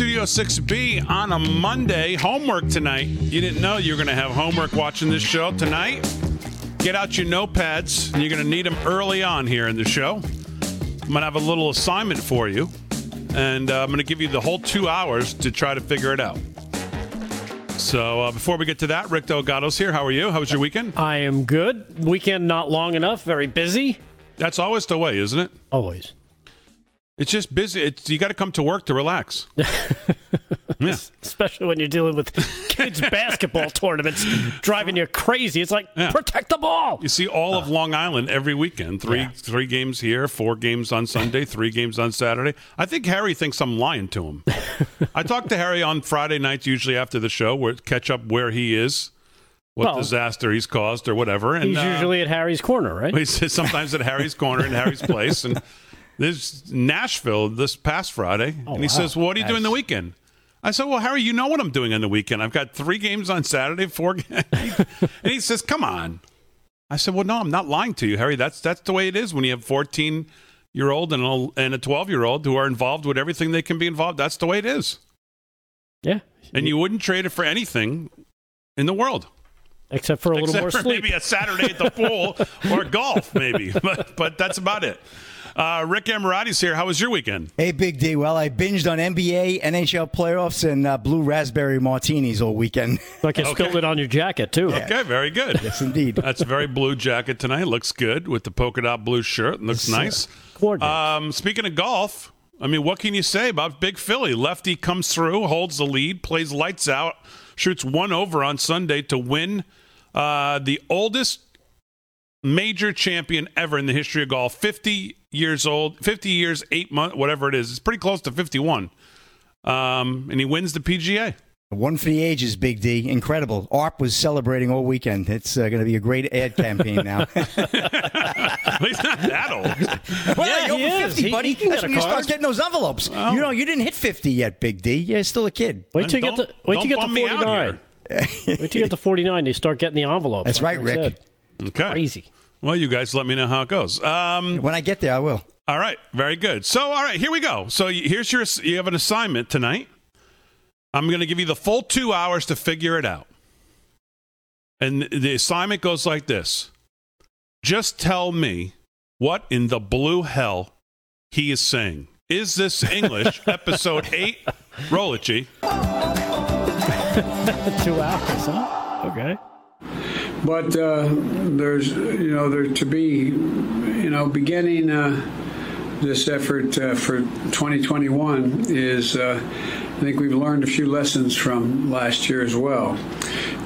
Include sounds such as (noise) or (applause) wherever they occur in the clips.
Studio 6B on a Monday. Homework tonight. You didn't know you were going to have homework watching this show tonight. Get out your notepads. You're going to need them early on here in the show. I'm going to have a little assignment for you, and uh, I'm going to give you the whole two hours to try to figure it out. So uh, before we get to that, Rick Delgado's here. How are you? How was your weekend? I am good. Weekend not long enough. Very busy. That's always the way, isn't it? Always. It's just busy. It's you got to come to work to relax. (laughs) yeah. Especially when you're dealing with kids' (laughs) basketball tournaments driving you crazy. It's like Yeah. protect the ball. You see all of Long Island every weekend. Three Yeah. three games here, four games on Sunday, (laughs) three games on Saturday. I think Harry thinks I'm lying to him. I talk to Harry on Friday nights, usually after the show, where catch up where he is, what Well, disaster he's caused or whatever. And He's uh, usually at Harry's corner, right? he sits sometimes at Harry's corner in Harry's place, and there's Nashville this past Friday, oh, and he wow. says, "What are you doing the weekend?" I said, "Well, Harry, you know what I'm doing on the weekend. I've got three games on Saturday, four." (laughs) Games. and he says, "Come on." I said, "Well, no, I'm not lying to you, Harry. That's that's the way it is when you have 14 year old and a, and a 12 year old who are involved with everything they can be involved. That's the way it is, Yeah. and you wouldn't trade it for anything in the world." Except for a little Except more for sleep. maybe a Saturday at the pool (laughs) or golf, maybe. But but that's about it. Uh, Rick Amorati's here. How was your weekend? Hey, Big D. Well, I binged on NBA, NHL playoffs, and uh, blue raspberry martinis all weekend. like you spilled it on your jacket, too. Okay, very good. yes, indeed. That's a very blue jacket tonight. Looks good with the polka dot blue shirt. Looks Yes, nice. Coordinates. Um, speaking of golf, I mean, what can you say about Big Philly? Lefty comes through, holds the lead, plays lights out, shoots one over on Sunday to win uh, the oldest major champion ever in the history of golf. 50 years old, 50 years, eight months, whatever it is. It's pretty close to 51. Um, and he wins the PGA. One for the ages, Big D. Incredible. AARP was celebrating all weekend. It's uh, going to be a great ad campaign now. (laughs) He's not that old. well, Yeah, you're he over is. 50, He- buddy. he can That's get when you start getting those envelopes. Oh. You know, you didn't hit 50 yet, Big D. You're still a kid. Wait till you get Don't- to (laughs) wait till you get to bum me out 49. Wait till you get to 49, they start getting the envelopes. That's like right, I Rick. said. Okay. Crazy. Well, you guys let me know how it goes. Um, When I get there, I will. all right, very good. So, all right, here we go. So, here's your you have an assignment tonight. I'm going to give you the full two hours to figure it out, and the assignment goes like this: Just tell me what in the blue hell he is saying. Is this English? (laughs) episode eight. Roll it, G. (laughs) Two hours, huh? Okay. But uh, there's, you know, there to be, you know, beginning uh, this effort uh, for 2021 is, uh, I think we've learned a few lessons from last year as well.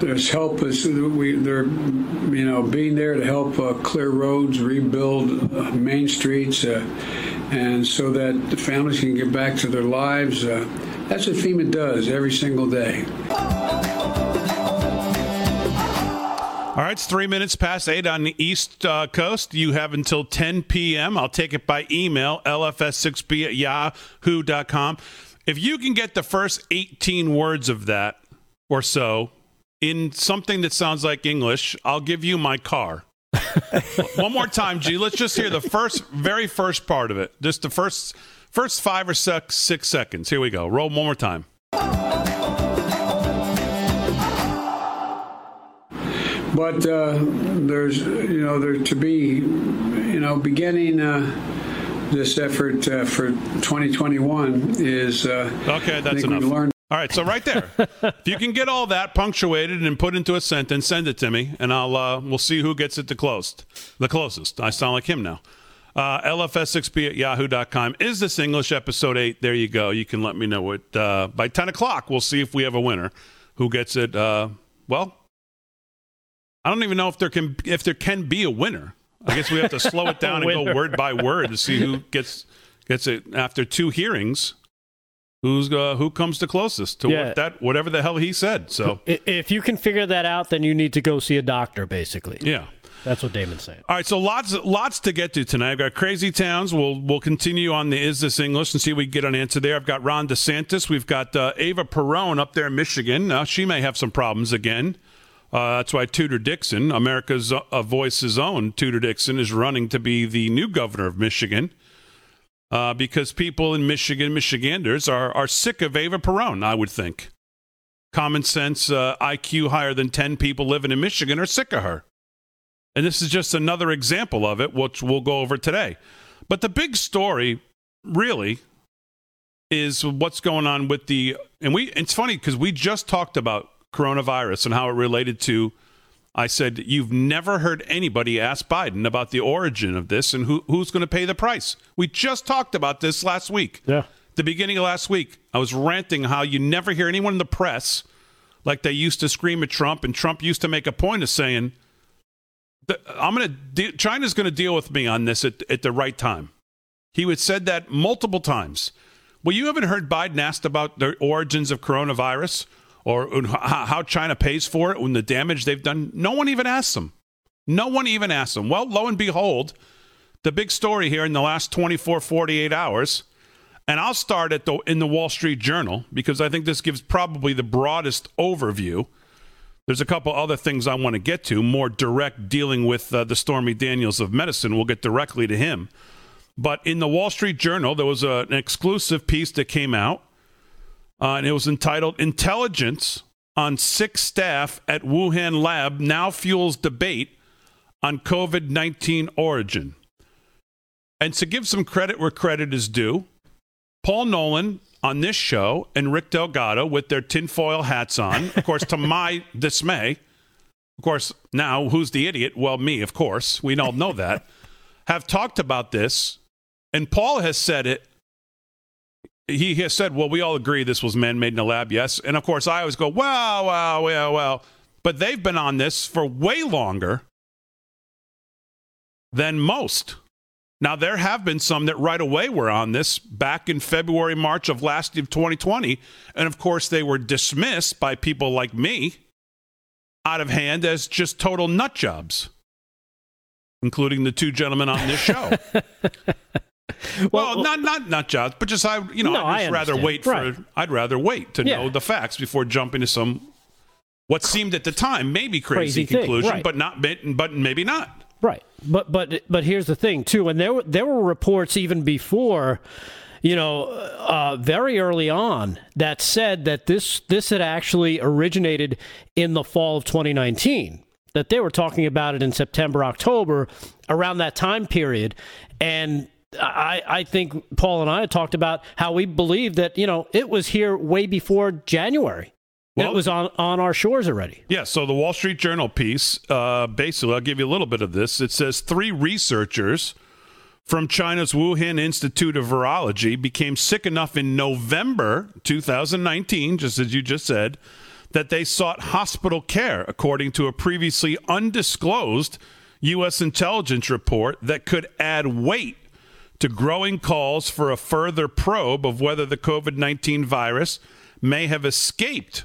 There's help us, we, they're, you know, being there to help uh, clear roads, rebuild uh, main streets, and so that the families can get back to their lives. That's what FEMA does every single day. All right, it's three minutes past eight on the East uh, Coast. You have until 10 p.m. I'll take it by email, lfs6b at yahoo.com. If you can get the first 18 words of that or so in something that sounds like English, I'll give you my car. (laughs) One more time, G. Let's just hear the first, very first part of it. Just the first, first five or six, six seconds. Here we go. Roll one more time. But uh, there's, you know, there to be, you know, beginning uh, this effort uh, for 2021 is. Uh, Okay, that's enough. learned All right, so right there, if you can get all that punctuated and put into a sentence, send it to me, and I'll uh, we'll see who gets it the closest. The closest. I sound like him now. Uh, LFS6B at yahoo.com. Is this English episode eight? There you go. You can let me know it uh, by 10 o'clock. We'll see if we have a winner who gets it. Uh, well, I don't even know if there can if there can be a winner. I guess we have to slow it (laughs) down and go word by word to see who (laughs) gets gets it after two hearings. Who's uh, who comes the closest to Yeah. what that whatever the hell he said? So If you can figure that out, then you need to go see a doctor, basically. yeah. That's what Damon's saying. All right, so lots lots to get to tonight. I've got crazy towns. We'll we'll continue on the is this English and see if we get an answer there. I've got Ron DeSantis. We've got uh, Ava Perone up there in Michigan. Uh, she may have some problems again. Uh, that's why Tudor Dixon, America's uh, Voice's own Tudor Dixon, is running to be the new governor of Michigan. uh, because people in Michigan, Michiganders, are, are sick of Ava Peron, I would think. Common sense, uh, IQ higher than 10 people living in Michigan are sick of her. And this is just another example of it, which we'll go over today. But the big story, really, is what's going on with the. And we, it's funny because we just talked about coronavirus and how it related to I said, You've never heard anybody ask Biden about the origin of this and who, who's going to pay the price. We just talked about this last week. Yeah. The beginning of last week, I was ranting how you never hear anyone in the press like they used to scream at Trump, and Trump used to make a point of saying, I'm going to, de- China's going to deal with me on this at, at the right time. He would said that multiple times. Well, you haven't heard Biden asked about the origins of coronavirus or how China pays for it when the damage they've done. No one even asks them. No one even asks them. Well, lo and behold, the big story here in the last 24, 48 hours, and I'll start at the in the Wall Street Journal because I think this gives probably the broadest overview. There's a couple other things I want to get to, more direct dealing with uh, the Stormy Daniels of medicine. We'll get directly to him. But in the Wall Street Journal, there was a, an exclusive piece that came out uh, and it was entitled Intelligence on Sick Staff at Wuhan Lab Now Fuels Debate on COVID 19 Origin. And to give some credit where credit is due, Paul Nolan on this show and Rick Delgado with their tinfoil hats on, of (laughs) course, to my dismay, of course, now who's the idiot? Well, me, of course. We all know that. (laughs) have talked about this, and Paul has said it he has said, well, we all agree this was man made in a lab, yes. And of course, I always go, wow, wow, well, well. But they've been on this for way longer than most. Now, there have been some that right away were on this back in February, March of last year of 2020. And of course, they were dismissed by people like me out of hand as just total nut jobs, including the two gentlemen on this show. (laughs) (laughs) well, well, not not not jobs, but just I you know no, I'd just rather wait right. for I'd rather wait to yeah. know the facts before jumping to some what seemed at the time maybe crazy, crazy conclusion, right. but not but maybe not. Right, but but but here's the thing too, and there were there were reports even before you know, uh, very early on that said that this this had actually originated in the fall of 2019. That they were talking about it in September, October, around that time period, and I, I think Paul and I talked about how we believe that, you know, it was here way before January. Well, it was on, on our shores already. Yeah. So the Wall Street Journal piece, uh, basically, I'll give you a little bit of this. It says three researchers from China's Wuhan Institute of Virology became sick enough in November 2019, just as you just said, that they sought hospital care, according to a previously undisclosed U.S. intelligence report that could add weight to growing calls for a further probe of whether the COVID 19 virus may have escaped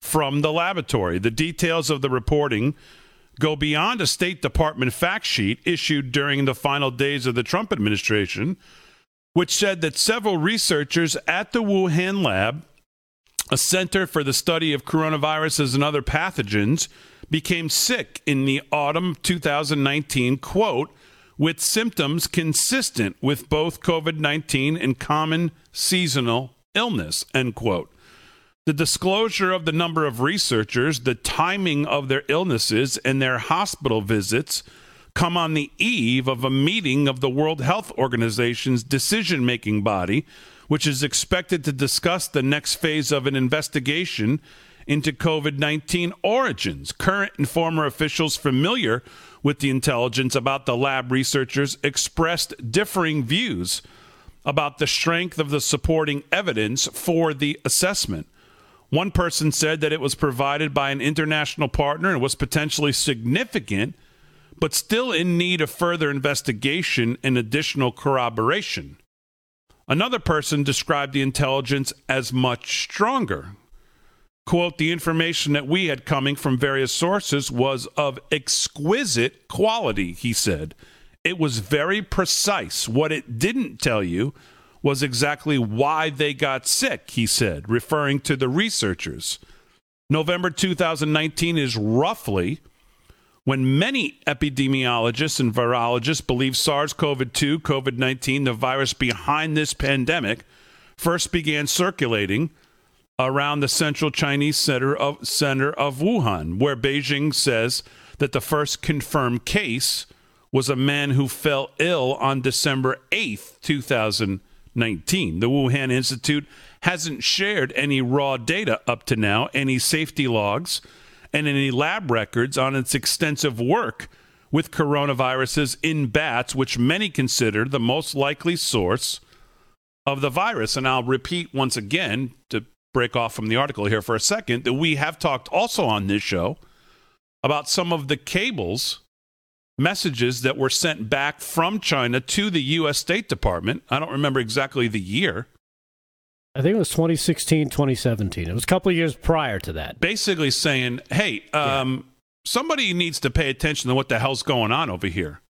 from the laboratory. The details of the reporting go beyond a State Department fact sheet issued during the final days of the Trump administration, which said that several researchers at the Wuhan lab, a center for the study of coronaviruses and other pathogens, became sick in the autumn 2019, quote, with symptoms consistent with both COVID 19 and common seasonal illness, end quote. The disclosure of the number of researchers, the timing of their illnesses, and their hospital visits come on the eve of a meeting of the World Health Organization's decision making body, which is expected to discuss the next phase of an investigation into COVID 19 origins. Current and former officials familiar with the intelligence about the lab researchers expressed differing views about the strength of the supporting evidence for the assessment. One person said that it was provided by an international partner and was potentially significant, but still in need of further investigation and additional corroboration. Another person described the intelligence as much stronger quote, the information that we had coming from various sources was of exquisite quality, he said. It was very precise. What it didn't tell you was exactly why they got sick, he said, referring to the researchers. November 2019 is roughly when many epidemiologists and virologists believe SARS CoV 2, COVID 19, the virus behind this pandemic, first began circulating around the central Chinese center of, center of Wuhan, where Beijing says that the first confirmed case was a man who fell ill on December 8th, 2019. The Wuhan Institute hasn't shared any raw data up to now, any safety logs, and any lab records on its extensive work with coronaviruses in bats, which many consider the most likely source of the virus. And I'll repeat once again to break off from the article here for a second that we have talked also on this show about some of the cables messages that were sent back from China to the U.S. State Department. I don't remember exactly the year. I think it was 2016, 2017. It was a couple of years prior to that. Basically saying, hey, um, yeah. somebody needs to pay attention to what the hell's going on over here.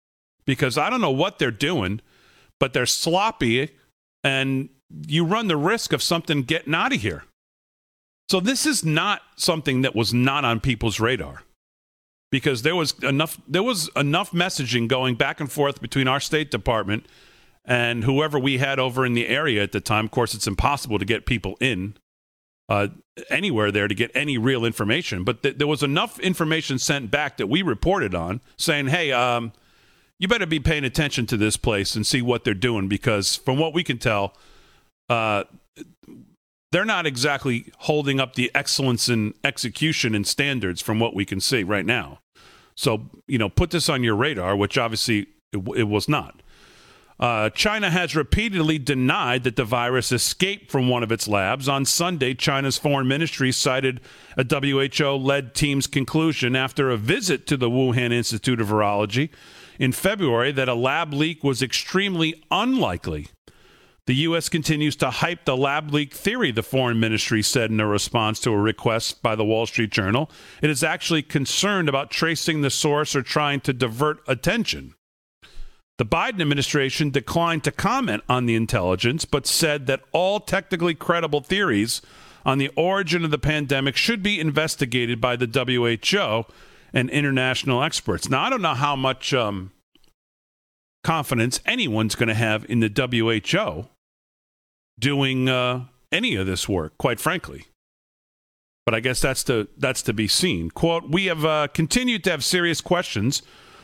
Because I don't know what they're doing, but they're sloppy and you run the risk of something getting out of here. So this is not something that was not on people's radar because there was enough there was enough messaging going back and forth between our state department and whoever we had over in the area at the time. Of course, it's impossible to get people in uh, anywhere there to get any real information, but th- there was enough information sent back that we reported on saying, "Hey, um, you better be paying attention to this place and see what they're doing because from what we can tell." Uh, they're not exactly holding up the excellence in execution and standards from what we can see right now. So, you know, put this on your radar, which obviously it, it was not. Uh, China has repeatedly denied that the virus escaped from one of its labs. On Sunday, China's foreign ministry cited a WHO led team's conclusion after a visit to the Wuhan Institute of Virology in February that a lab leak was extremely unlikely the U.S. continues to hype the lab leak theory, the foreign ministry said in a response to a request by the Wall Street Journal. It is actually concerned about tracing the source or trying to divert attention. The Biden administration declined to comment on the intelligence, but said that all technically credible theories on the origin of the pandemic should be investigated by the WHO and international experts. Now, I don't know how much um, confidence anyone's going to have in the WHO doing uh, any of this work, quite frankly. But I guess that's to that's to be seen. Quote: We have uh, continued to have serious questions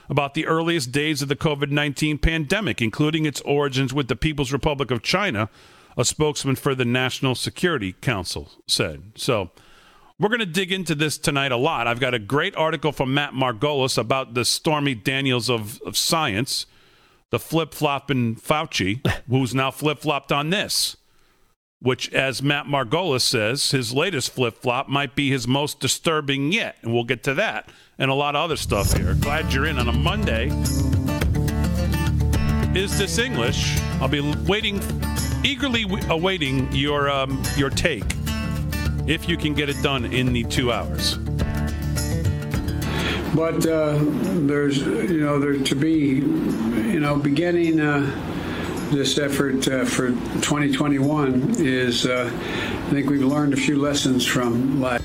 about the earliest days of the COVID nineteen pandemic, including its origins with the People's Republic of China. A spokesman for the National Security Council said. So. We're going to dig into this tonight a lot. I've got a great article from Matt Margolis about the Stormy Daniels of, of science the flip flopping Fauci, (laughs) who's now flip flopped on this, which, as Matt Margolis says, his latest flip flop might be his most disturbing yet. And we'll get to that and a lot of other stuff here. Glad you're in on a Monday. Is this English? I'll be waiting, eagerly awaiting your um, your take, if you can get it done in the two hours. But uh, there's, you know, there to be, you know, beginning uh, this effort uh, for 2021 is, uh, I think we've learned a few lessons from last.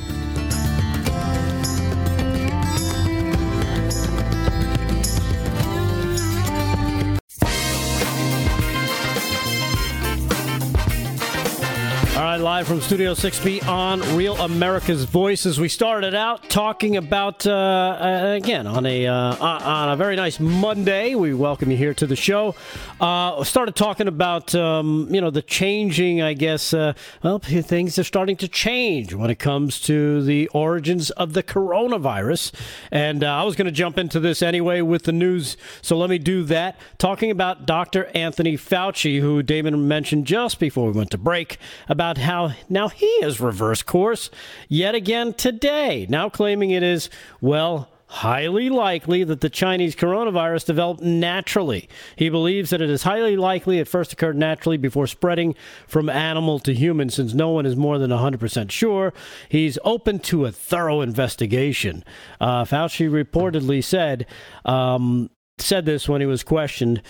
Live from Studio 6B on Real America's Voice. As we started out talking about, uh, uh, again, on a uh, on a very nice Monday, we welcome you here to the show. Uh, started talking about, um, you know, the changing, I guess, uh, well, things are starting to change when it comes to the origins of the coronavirus. And uh, I was going to jump into this anyway with the news, so let me do that. Talking about Dr. Anthony Fauci, who Damon mentioned just before we went to break, about how now, he has reversed course yet again today, now claiming it is, well, highly likely that the Chinese coronavirus developed naturally. He believes that it is highly likely it first occurred naturally before spreading from animal to human, since no one is more than 100% sure. He's open to a thorough investigation. Uh, Fauci reportedly said, um, said this when he was questioned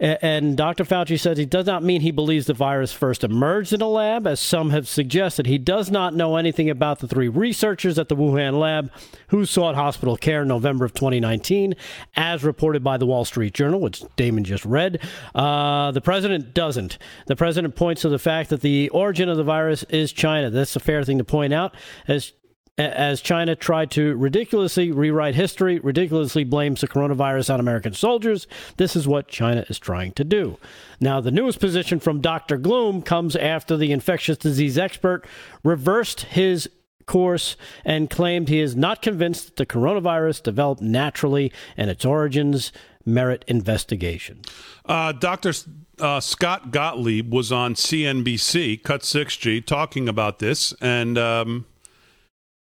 And Dr. Fauci says he does not mean he believes the virus first emerged in a lab, as some have suggested. He does not know anything about the three researchers at the Wuhan lab who sought hospital care in November of 2019, as reported by the Wall Street Journal, which Damon just read. Uh, the president doesn't. The president points to the fact that the origin of the virus is China. That's a fair thing to point out, as as China tried to ridiculously rewrite history, ridiculously blames the coronavirus on American soldiers. This is what China is trying to do. Now, the newest position from Dr. Gloom comes after the infectious disease expert reversed his course and claimed he is not convinced that the coronavirus developed naturally and its origins merit investigation. Uh, Dr. Uh, Scott Gottlieb was on CNBC, Cut 6G, talking about this, and um,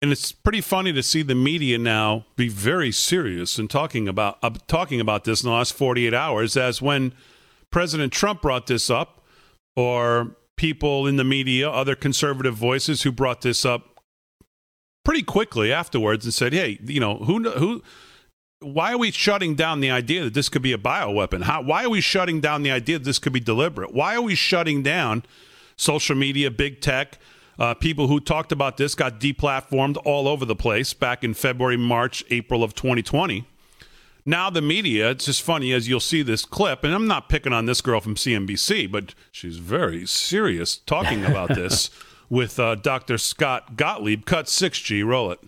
and it's pretty funny to see the media now be very serious in talking about uh, talking about this in the last 48 hours as when President Trump brought this up or people in the media other conservative voices who brought this up pretty quickly afterwards and said hey you know who who why are we shutting down the idea that this could be a bioweapon? How, why are we shutting down the idea that this could be deliberate? Why are we shutting down social media big tech uh, people who talked about this got deplatformed all over the place back in February, March, April of 2020. Now the media, it's just funny as you'll see this clip, and I'm not picking on this girl from CNBC, but she's very serious talking about this (laughs) with uh, Dr. Scott Gottlieb. Cut 6G, roll it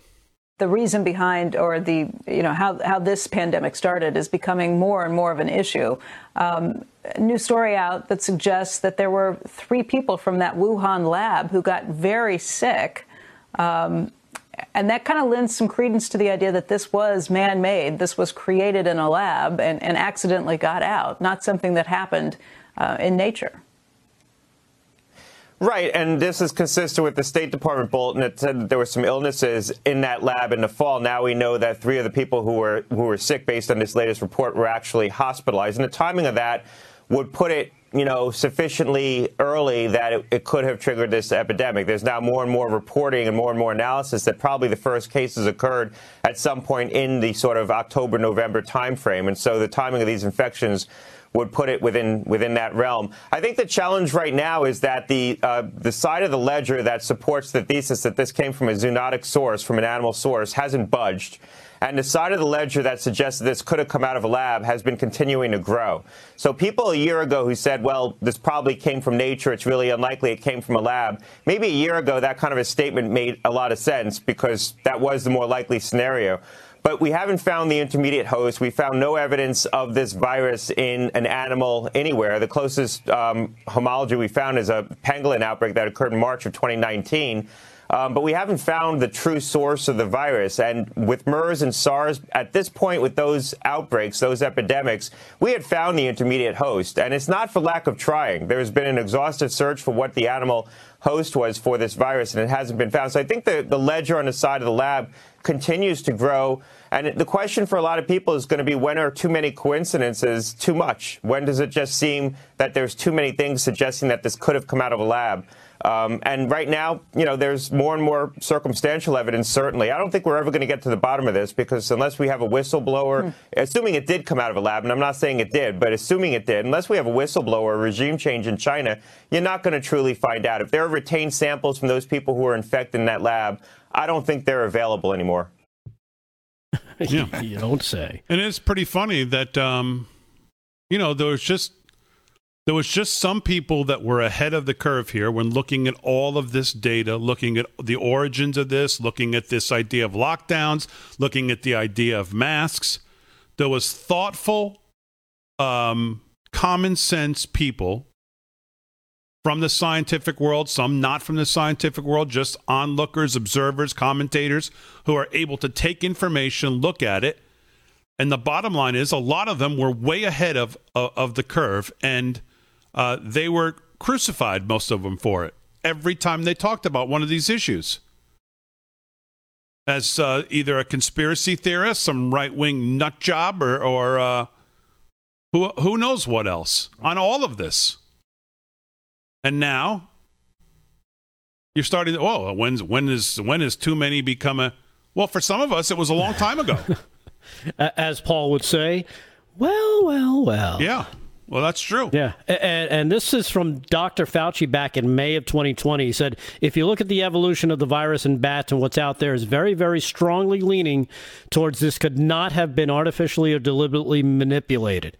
the reason behind or the you know how how this pandemic started is becoming more and more of an issue. Um, new story out that suggests that there were three people from that Wuhan lab who got very sick. Um, and that kind of lends some credence to the idea that this was man made. This was created in a lab and, and accidentally got out, not something that happened uh, in nature. Right, and this is consistent with the State Department bulletin that said that there were some illnesses in that lab in the fall. Now we know that three of the people who were who were sick, based on this latest report, were actually hospitalized, and the timing of that would put it you know, sufficiently early that it, it, could have triggered this epidemic. There's now more and more reporting and more and more analysis that probably the first cases occurred at some point in the sort of October, November timeframe. And so the timing of these infections would put it within within that realm. I think the challenge right now is that the uh, the side of the ledger that supports the thesis that this came from a zoonotic source, from an animal source, hasn't budged. And the side of the ledger that suggests this could have come out of a lab has been continuing to grow. So people a year ago who said, well, this probably came from nature, it's really unlikely it came from a lab, maybe a year ago that kind of a statement made a lot of sense because that was the more likely scenario but we haven't found the intermediate host. We found no evidence of this virus in an animal anywhere. The closest um, homology we found is a pangolin outbreak that occurred in March of 2019. Um, but we haven't found the true source of the virus. And with MERS and SARS, at this point, with those outbreaks, those epidemics, we had found the intermediate host. And it's not for lack of trying. There's been an exhaustive search for what the animal host was for this virus, and it hasn't been found. So I think the, the ledger on the side of the lab continues to grow. And the question for a lot of people is going to be when are too many coincidences too much? When does it just seem that there's too many things suggesting that this could have come out of a lab? Um, and right now, you know, there's more and more circumstantial evidence, certainly. I don't think we're ever going to get to the bottom of this because unless we have a whistleblower, mm. assuming it did come out of a lab, and I'm not saying it did, but assuming it did, unless we have a whistleblower, a regime change in China, you're not going to truly find out. If there are retained samples from those people who are infected in that lab, I don't think they're available anymore. yeah. (laughs) you don't say. And it's pretty funny that, um, you know, there was just there was just some people that were ahead of the curve here when looking at all of this data, looking at the origins of this, looking at this idea of lockdowns, looking at the idea of masks. There was thoughtful, um, common sense people from the scientific world, some not from the scientific world, just onlookers, observers, commentators who are able to take information, look at it. And the bottom line is a lot of them were way ahead of, of, of the curve and uh, they were crucified, most of them, for it every time they talked about one of these issues. As uh, either a conspiracy theorist, some right wing nut job, or, or uh, who, who knows what else on all of this. And now you're starting to, oh, when's, when, is, when is too many become a. Well, for some of us, it was a long time ago. (laughs) As Paul would say, well, well, well. Yeah. Well, that's true. Yeah, and, and, this is from Dr. Fauci back in May of 2020. He said, if you look at the evolution of the virus in bats and what's out there is very, very strongly leaning towards this could not have been artificially or deliberately manipulated.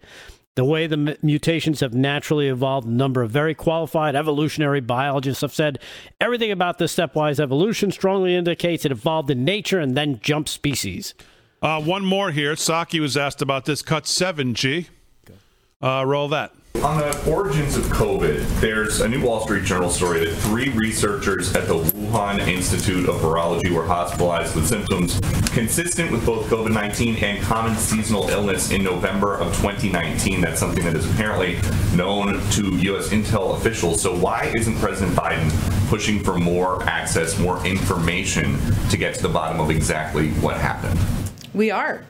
The way the mutations have naturally evolved, a number of very qualified evolutionary biologists have said everything about this stepwise evolution strongly indicates it evolved in nature and then jumped species. Uh, one more here. Psaki was asked about this. Cut 7G. Uh, roll that. On the origins of COVID, there's a new Wall Street Journal story that three researchers at the Wuhan Institute of Virology were hospitalized with symptoms consistent with both COVID 19 and common seasonal illness in November of 2019. That's something that is apparently known to U.S. intel officials. So, why isn't President Biden pushing for more access, more information to get to the bottom of exactly what happened? We are.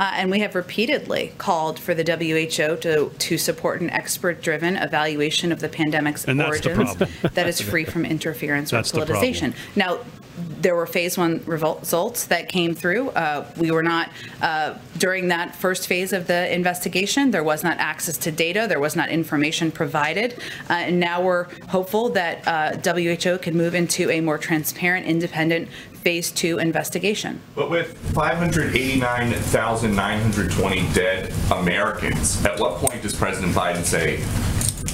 Uh, and we have repeatedly called for the WHO to, to support an expert driven evaluation of the pandemic's and origins (laughs) that is free from interference (laughs) or politicization. Now, there were phase one results that came through. Uh, we were not, uh, during that first phase of the investigation, there was not access to data, there was not information provided. Uh, and now we're hopeful that uh, WHO can move into a more transparent, independent phase two investigation. But with 589,920 dead Americans, at what point does President Biden say,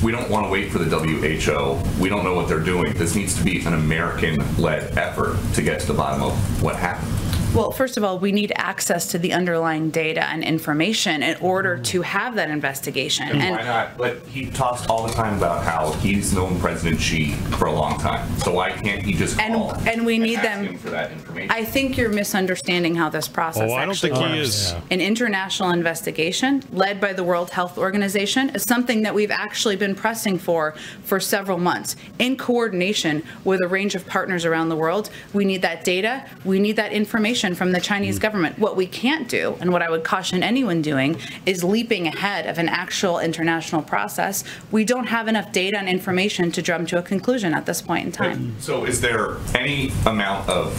we don't want to wait for the WHO. We don't know what they're doing. This needs to be an American led effort to get to the bottom of what happened. Well, first of all, we need access to the underlying data and information in order mm-hmm. to have that investigation. And, and why not? But he talks all the time about how he's known President Xi for a long time. So why can't he just call and, and we need them for that information? I think you're misunderstanding how this process. Oh, I don't think works. he is. An international investigation led by the World Health Organization is something that we've actually been pressing for for several months in coordination with a range of partners around the world. We need that data. We need that information information from the Chinese mm. government. What we can't do, and what I would caution anyone doing, is leaping ahead of an actual international process. We don't have enough data and information to jump to a conclusion at this point in time. So, is there any amount of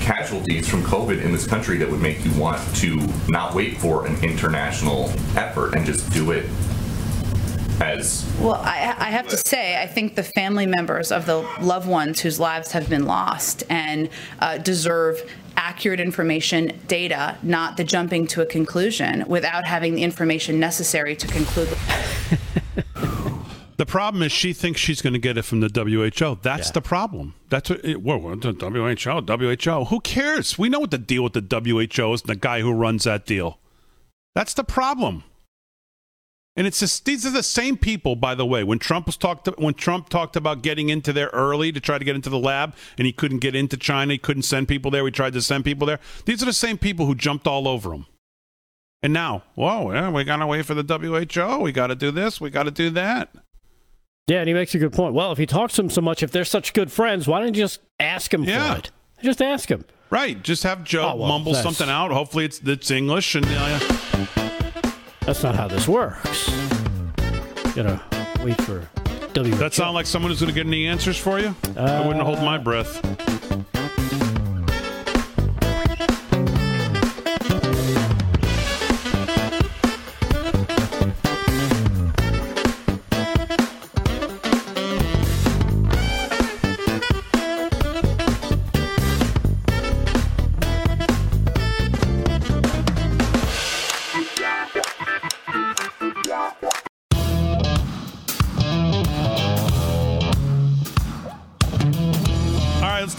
casualties from COVID in this country that would make you want to not wait for an international effort and just do it as well I, I, have to say i think the family members of the loved ones whose lives have been lost and uh, deserve accurate information data not the jumping to a conclusion without having the information necessary to conclude The (laughs) problem is she thinks she's going to get it from the WHO. That's yeah. the problem. That's what. It, whoa, WHO, WHO. Who cares? We know what the deal with the WHO is and the guy who runs that deal. That's the problem. And it's just, these are the same people, by the way. When Trump was talked when Trump talked about getting into there early to try to get into the lab, and he couldn't get into China, he couldn't send people there. We tried to send people there. These are the same people who jumped all over him. And now, whoa, yeah, we got to wait for the WHO. We got to do this. We got to do that. Yeah, and he makes a good point. Well, if he talks to him so much, if they're such good friends, why don't you just ask him yeah. for it? Just ask him. Right. Just have Joe oh, well, mumble something out. Hopefully, it's it's English and. Uh, that's not how this works. Gotta wait for W. That sound like someone who's gonna get any answers for you? Uh, I wouldn't hold my breath.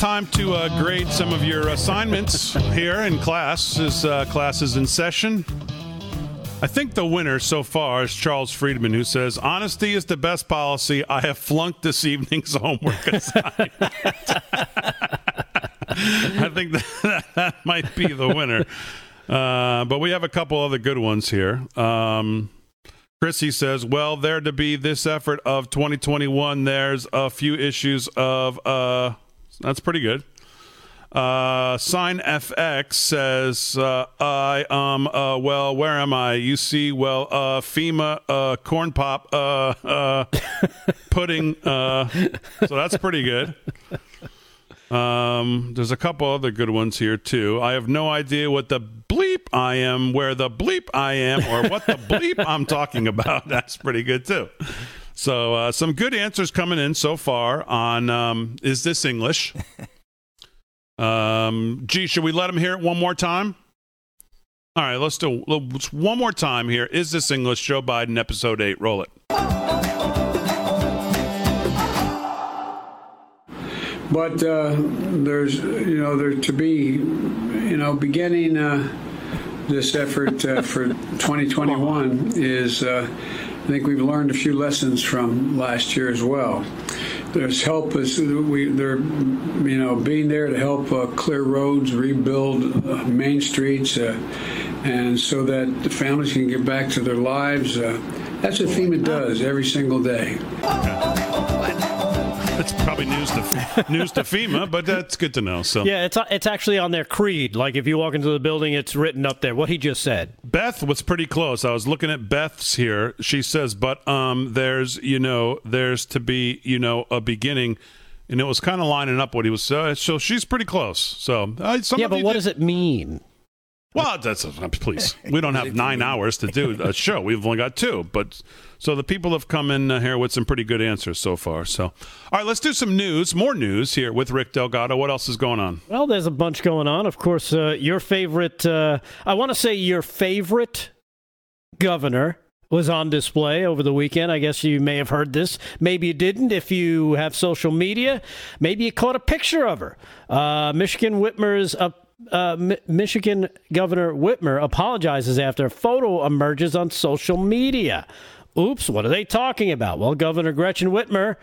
Time to uh, grade some of your assignments here in class as uh, class is in session. I think the winner so far is Charles Friedman, who says, Honesty is the best policy. I have flunked this evening's (laughs) homework assignment. (laughs) I think that, (laughs) that, might be the winner. Uh, but we have a couple other good ones here. Um, Chrissy says, well, there to be this effort of 2021, there's a few issues of uh, that's pretty good. Uh, Sign FX says, uh, I, um, uh, well, where am I? You see, well, uh, FEMA, uh, corn pop, uh, uh, (laughs) pudding. Uh, so that's pretty good. Um, there's a couple other good ones here, too. I have no idea what the bleep I am, where the bleep I am, or what the bleep I'm talking about. (laughs) That's pretty good too. So uh, some good answers coming in so far on um, is this English? (laughs) Um, gee, should we let him hear it one more time? All right, let's do let's, one more time here. Is this English? Joe Biden, episode eight. Roll it. But uh, there's, you know, there to be, you know, beginning uh, this effort uh, for (laughs) 2021 is, uh, I think we've learned a few lessons from last year as well. There's help is we they're, you know, being there to help uh, clear roads, rebuild uh, main streets, and so that the families can get back to their lives. that's what FEMA does every single day. It's probably news to news to FEMA, but that's good to know. So yeah, it's it's actually on their creed. Like if you walk into the building, it's written up there. What he just said. Beth was pretty close. I was looking at Beth's here. She says, "But um, there's you know there's to be you know a beginning." And it was kind of lining up what he was. Uh, so she's pretty close. So uh, yeah, but what did, does it mean? Well, that's please. We don't have nine hours to do a show. We've only got two, but so the people have come in uh, here with some pretty good answers so far. So, all right, let's do some news, more news here with Rick Delgado. What else is going on? Well, there's a bunch going on. Of course, uh, your favorite, uh, I want to say your favorite governor was on display over the weekend. I guess you may have heard this. Maybe you didn't. If you have social media, maybe you caught a picture of her. Uh, Michigan Whitmer's up uh, M- Michigan Governor Whitmer apologizes after a photo emerges on social media. Oops, what are they talking about? Well, Governor Gretchen Whitmer,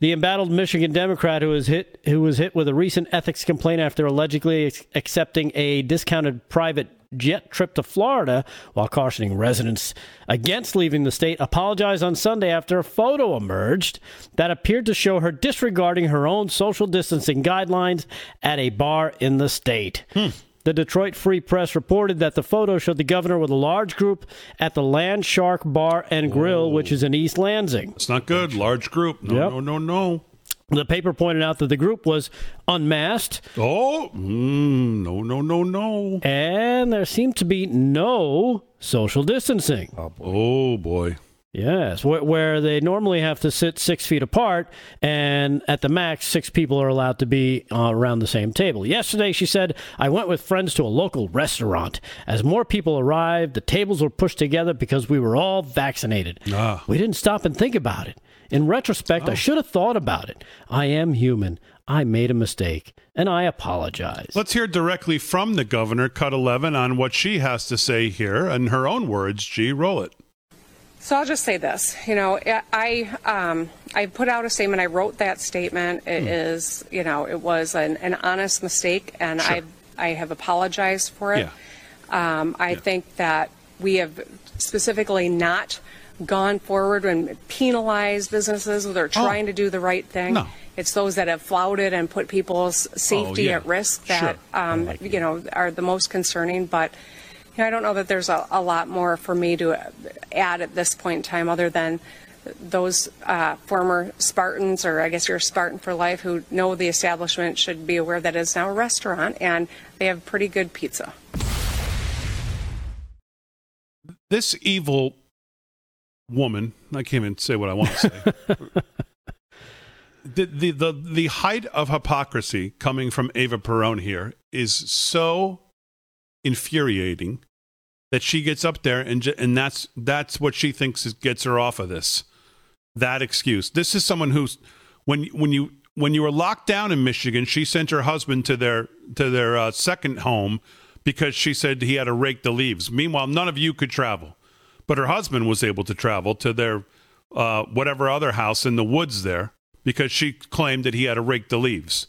the embattled Michigan Democrat who was hit who was hit with a recent ethics complaint after allegedly accepting a discounted private jet trip to Florida while cautioning residents against leaving the state, apologized on Sunday after a photo emerged that appeared to show her disregarding her own social distancing guidelines at a bar in the state. Hmm. The Detroit Free Press reported that the photo showed the governor with a large group at the Land Shark Bar and Grill, which is in East Lansing. It's not good. Large group. No, yep. no, no, no. The paper pointed out that the group was unmasked. Oh, mm, no, no, no, no. And there seemed to be no social distancing. Oh, boy. Oh, boy. Yes, where they normally have to sit six feet apart, and at the max, six people are allowed to be uh, around the same table. Yesterday, she said, I went with friends to a local restaurant. As more people arrived, the tables were pushed together because we were all vaccinated. Ah. We didn't stop and think about it. In retrospect, oh. I should have thought about it. I am human. I made a mistake, and I apologize. Let's hear directly from the governor, cut 11, on what she has to say here in her own words. G, roll it. So I'll just say this. You know, I um, I put out a statement. I wrote that statement. It mm. is, you know, it was an, an honest mistake, and sure. I I have apologized for it. Yeah. Um, I yeah. think that we have specifically not gone forward and penalized businesses that are oh. trying oh. to do the right thing. No. It's those that have flouted and put people's safety oh, yeah. at risk that sure. um, like you know are the most concerning. But I don't know that there's a, a, lot more for me to add at this point in time other than those uh, former Spartans, or I guess you're a Spartan for life, who know the establishment should be aware that it's now a restaurant and they have pretty good pizza. This evil woman, I can't even say what I want to say. (laughs) the, the, the, the height of hypocrisy coming from Ava Perone here is so infuriating that she gets up there and and that's that's what she thinks is, gets her off of this. That excuse. This is someone who's when when you when you were locked down in Michigan, she sent her husband to their to their uh, second home because she said he had to rake the leaves. Meanwhile, none of you could travel, but her husband was able to travel to their uh, whatever other house in the woods there because she claimed that he had to rake the leaves.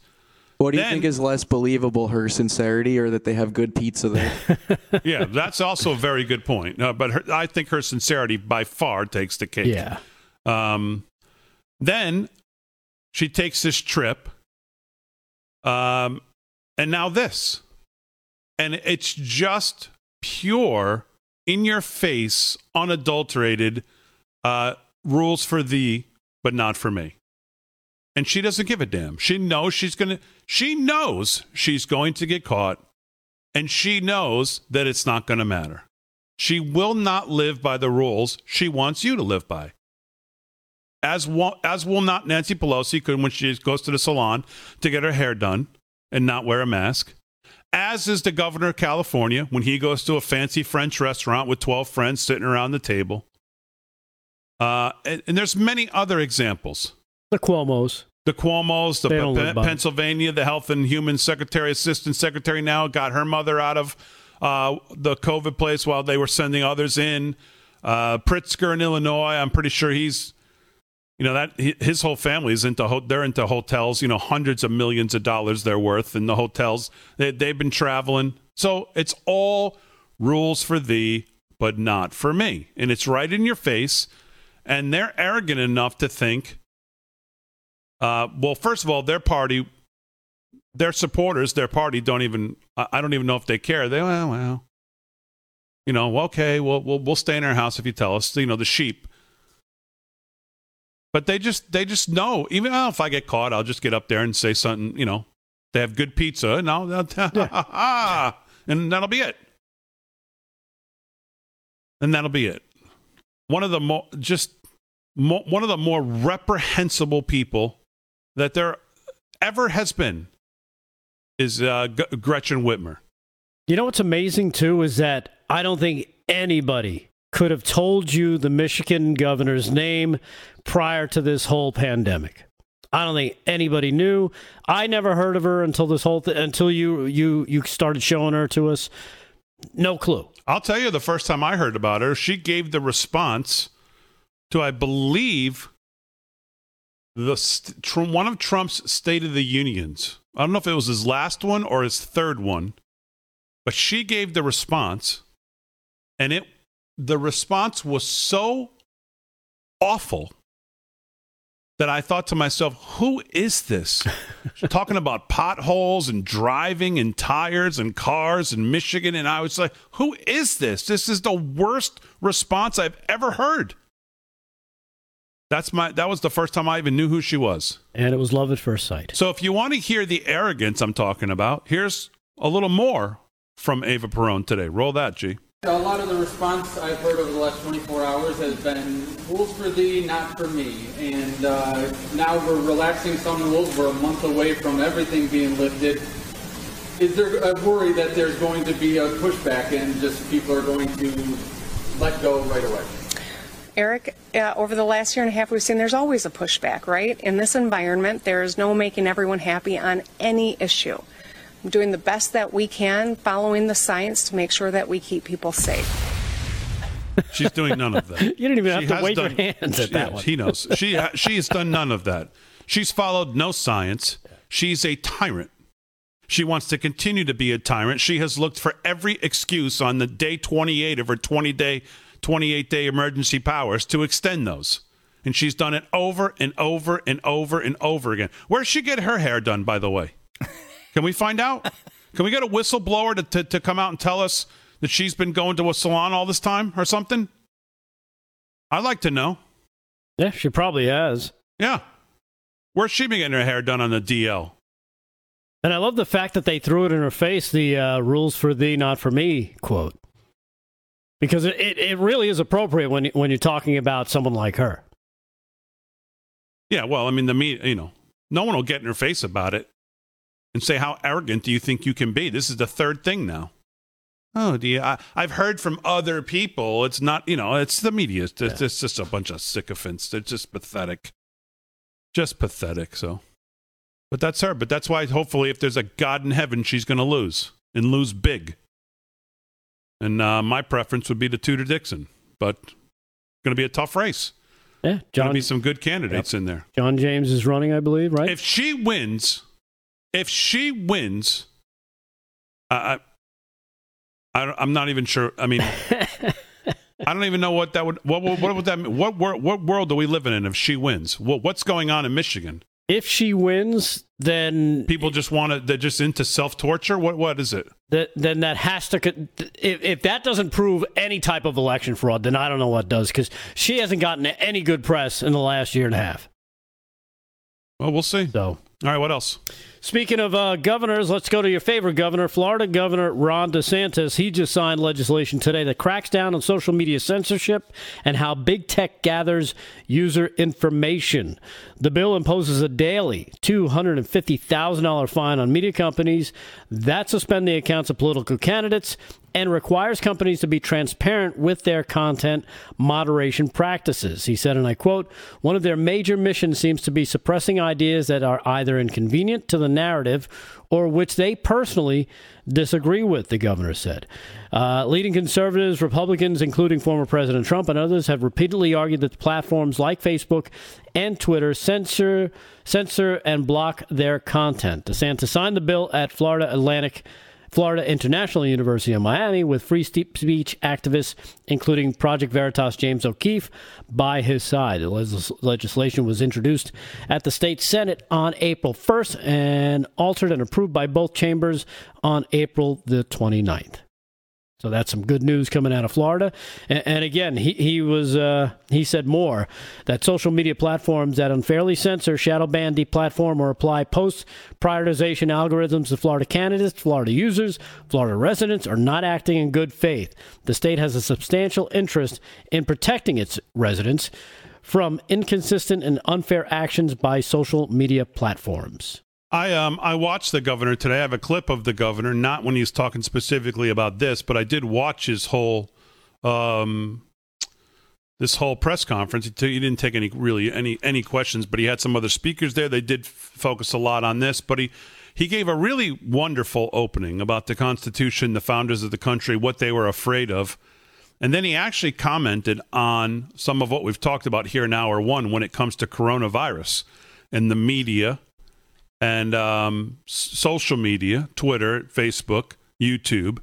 What do you then, think is less believable, her sincerity or that they have good pizza there? (laughs) yeah, that's also a very good point. Uh, but her, I think her sincerity by far takes the cake. Yeah. Um, then she takes this trip. Um, and now this. And it's just pure, in your face, unadulterated uh, rules for thee, but not for me and she doesn't give a damn. She knows she's going to she knows she's going to get caught And she knows that it's not going to matter. She will not live by the rules she wants you to live by. As, will, as will not Nancy Pelosi could when she goes to the salon to get her hair done and not wear a mask. As is the governor of California when he goes to a fancy French restaurant with 12 friends sitting around the table. Uh, and, and there's many other examples. The Cuomo's. The Cuomo's, the P- live by it. Pennsylvania, the Health and Human Secretary, Assistant Secretary now got her mother out of uh, the COVID place while they were sending others in. Uh, Pritzker in Illinois, I'm pretty sure he's, you know, that his whole family is into they're into hotels. You know, hundreds of millions of dollars they're worth in the hotels. They, they've been traveling, so it's all rules for thee, but not for me, and it's right in your face. And they're arrogant enough to think uh, well, first of all, their party, their supporters, their party don't even. I don't even know if they care. They well, well, you know, okay, we'll we'll stay in our house if you tell us. You know, the sheep. But they just they just know. Even oh, if I get caught, I'll just get up there and say something. You know, they have good pizza, and I'll, (laughs) I'll and that'll be it. And that'll be it. One of the more just mo- one of the more reprehensible people that there ever has been is uh, G- Gretchen Whitmer. You know what's amazing too is that I don't think anybody could have told you the Michigan governor's name prior to this whole pandemic. I don't think anybody knew. I never heard of her until this whole th- until you you you started showing her to us. No clue. I'll tell you, the first time I heard about her, she gave the response to, I believe, the st- tr- one of Trump's State of the Unions. I don't know if it was his last one or his third one, but she gave the response, and it the response was so awful that I thought to myself, who is this? (laughs) Talking about potholes and driving and tires and cars in Michigan. And I was like, who is this? This is the worst response I've ever heard. That's my that was the first time I even knew who she was. And it was love at first sight. So if you want to hear the arrogance I'm talking about, here's a little more from Eva Perón today. Roll that, G. A lot of the response I've heard over the last 24 hours has been rules for thee, not for me. And uh, now we're relaxing some rules. We're a month away from everything being lifted. Is there a worry that there's going to be a pushback and just people are going to let go right away? Eric, uh, over the last year and a half, we've seen there's always a pushback, right? In this environment, there is no making everyone happy on any issue. I'm doing the best that we can, following the science to make sure that we keep people safe. She's doing none of that. (laughs) You didn't even have to has wave done- your hands at she- that yeah, one. He knows. She ha- she has done none of that. She's followed no science. She's a tyrant. She wants to continue to be a tyrant. She has looked for every excuse on the day 28 of her 20 day, 28 day emergency powers to extend those. And she's done it over and over and over and over again. Where'd she get her hair done, by the way? Can we find out? (laughs) Can we get a whistleblower to, to, to come out and tell us that she's been going to a salon all this time or something? I'd like to know. Yeah, she probably has. Yeah. Where's she been getting her hair done on the DL? And I love the fact that they threw it in her face, the uh, rules for thee, not for me quote. Because it, it, it really is appropriate when, when you're talking about someone like her. Yeah, well, I mean, the me, you know, no one will get in her face about it and say, How arrogant do you think you can be? This is the third thing now. Oh, do you? I, I've heard from other people. It's not, you know, it's the media. It's, it's, it's just a bunch of sycophants. They're just pathetic. Just pathetic. So, but that's her. But that's why, hopefully, if there's a God in heaven, she's going to lose and lose big. And uh, my preference would be to Tudor Dixon, but it's going to be a tough race. Yeah, Going to John, be some good candidates in there. John James is running, I believe, right? If she wins, if she wins, I, I, I I'm not even sure. I mean, (laughs) I don't even know what that would. What what, what would that mean? What wor- what world are we living in if she wins? What, what's going on in Michigan? if she wins, then People just want to. They're just into self torture. What what is it? that then that has to if, if that doesn't prove any type of election fraud then i don't know what does because she hasn't gotten any good press in the last year and a half Well, we'll see. so All right, what else? Speaking of uh, governors, let's go to your favorite governor, Florida Governor Ron DeSantis. He just signed legislation today that cracks down on social media censorship and how big tech gathers user information. The bill imposes a daily $250,000 fine on media companies that suspend the accounts of political candidates and requires companies to be transparent with their content moderation practices. He said, and I quote, one of their major missions seems to be suppressing ideas that are either inconvenient to the narrative or which they personally disagree with, the governor said. Uh, leading conservatives, Republicans, including former President Trump and others, have repeatedly argued that platforms like Facebook and Twitter censor, censor and block their content. DeSantis signed the bill at Florida Atlantic Florida International University in Miami with free speech activists, including Project Veritas James O'Keefe, by his side. The legislation was introduced at the state Senate on April 1st and altered and approved by both chambers on April the 29th. So that's some good news coming out of Florida. And, and again, he, he was uh, he said more that social media platforms that unfairly censor, shadow ban, deplatform, or apply post prioritization algorithms to Florida candidates, Florida users, Florida residents are not acting in good faith. The state has a substantial interest in protecting its residents from inconsistent and unfair actions by social media platforms. I um I watched the governor today. I have a clip of the governor, not when he's talking specifically about this, but I did watch his whole um this whole press conference. He, t- he didn't take any really any any questions, but he had some other speakers there. They did f- focus a lot on this, but he he gave a really wonderful opening about the Constitution, the founders of the country, what they were afraid of. And then he actually commented on some of what we've talked about here in hour one when it comes to coronavirus and the media and um, social media, Twitter, Facebook, YouTube,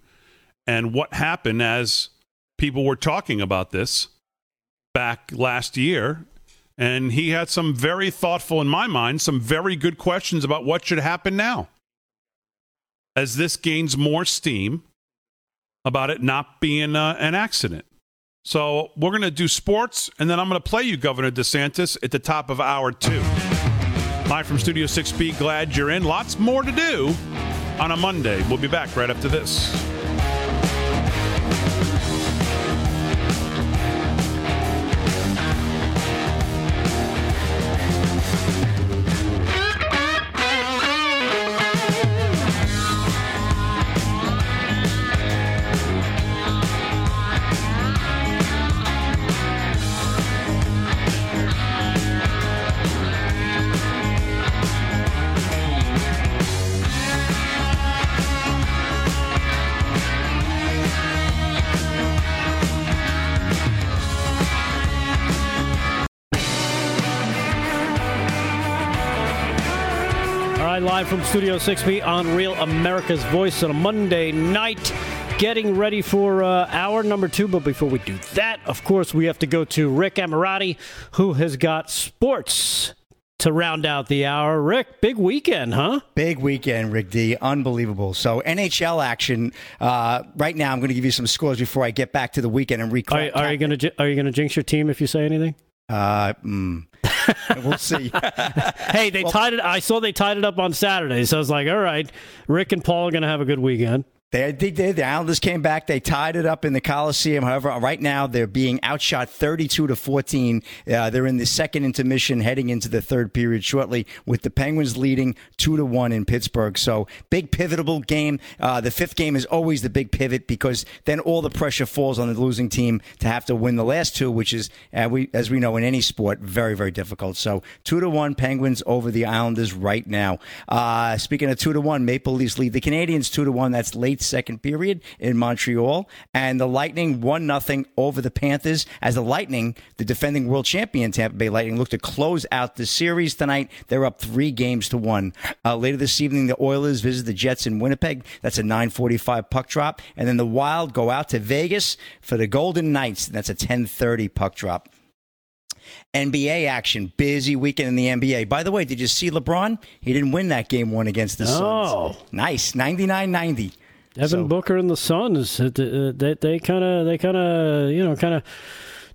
and what happened as people were talking about this back last year. And he had some very thoughtful, in my mind, some very good questions about what should happen now as this gains more steam about it not being uh, an accident. So we're going to do sports, and then I'm going to play you Governor DeSantis at the top of hour two. Live from Studio 6B, glad you're in. Lots more to do on a Monday. We'll be back right after this. From Studio 6B on Real America's Voice on a Monday night. Getting ready for uh, hour number two, but before we do that, of course, we have to go to Rick Emirati, who has got sports to round out the hour. Rick, big weekend, huh? Big weekend, Rick D. Unbelievable. So NHL action. Uh, right now, I'm going to give you some scores before I get back to the weekend and recall. Are, are you going to Are you going to jinx your team if you say anything? Uh, mm. (laughs) we'll see. (laughs) hey, they well, tied it. I saw they tied it up on Saturday, so I was like, all right, Rick and Paul are going to have a good weekend. They, did. The Islanders came back. They tied it up in the Coliseum. However, right now they're being outshot 32 to 14. Uh, they're in the second intermission, heading into the third period shortly, with the Penguins leading two to one in Pittsburgh. So big pivotal game. Uh, the fifth game is always the big pivot because then all the pressure falls on the losing team to have to win the last two, which is, uh, we, as we know in any sport, very very difficult. So two to one Penguins over the Islanders right now. Uh, speaking of two to one, Maple Leafs lead the Canadiens two to one. That's late second period in Montreal. And the Lightning won nothing over the Panthers as the Lightning, the defending world champion Tampa Bay Lightning, look to close out the series tonight. They're up three games to one. Uh, later this evening, the Oilers visit the Jets in Winnipeg. That's a 9:45 puck drop, and then the Wild go out to Vegas for the Golden Knights. That's a 10:30 puck drop. NBA action, busy weekend in the NBA. By the way, did you see LeBron? He didn't win that game one against the oh. Suns. Nice, 99-90. Devin so. Booker and the Suns, uh, they kind of, they kind of, you know, kind of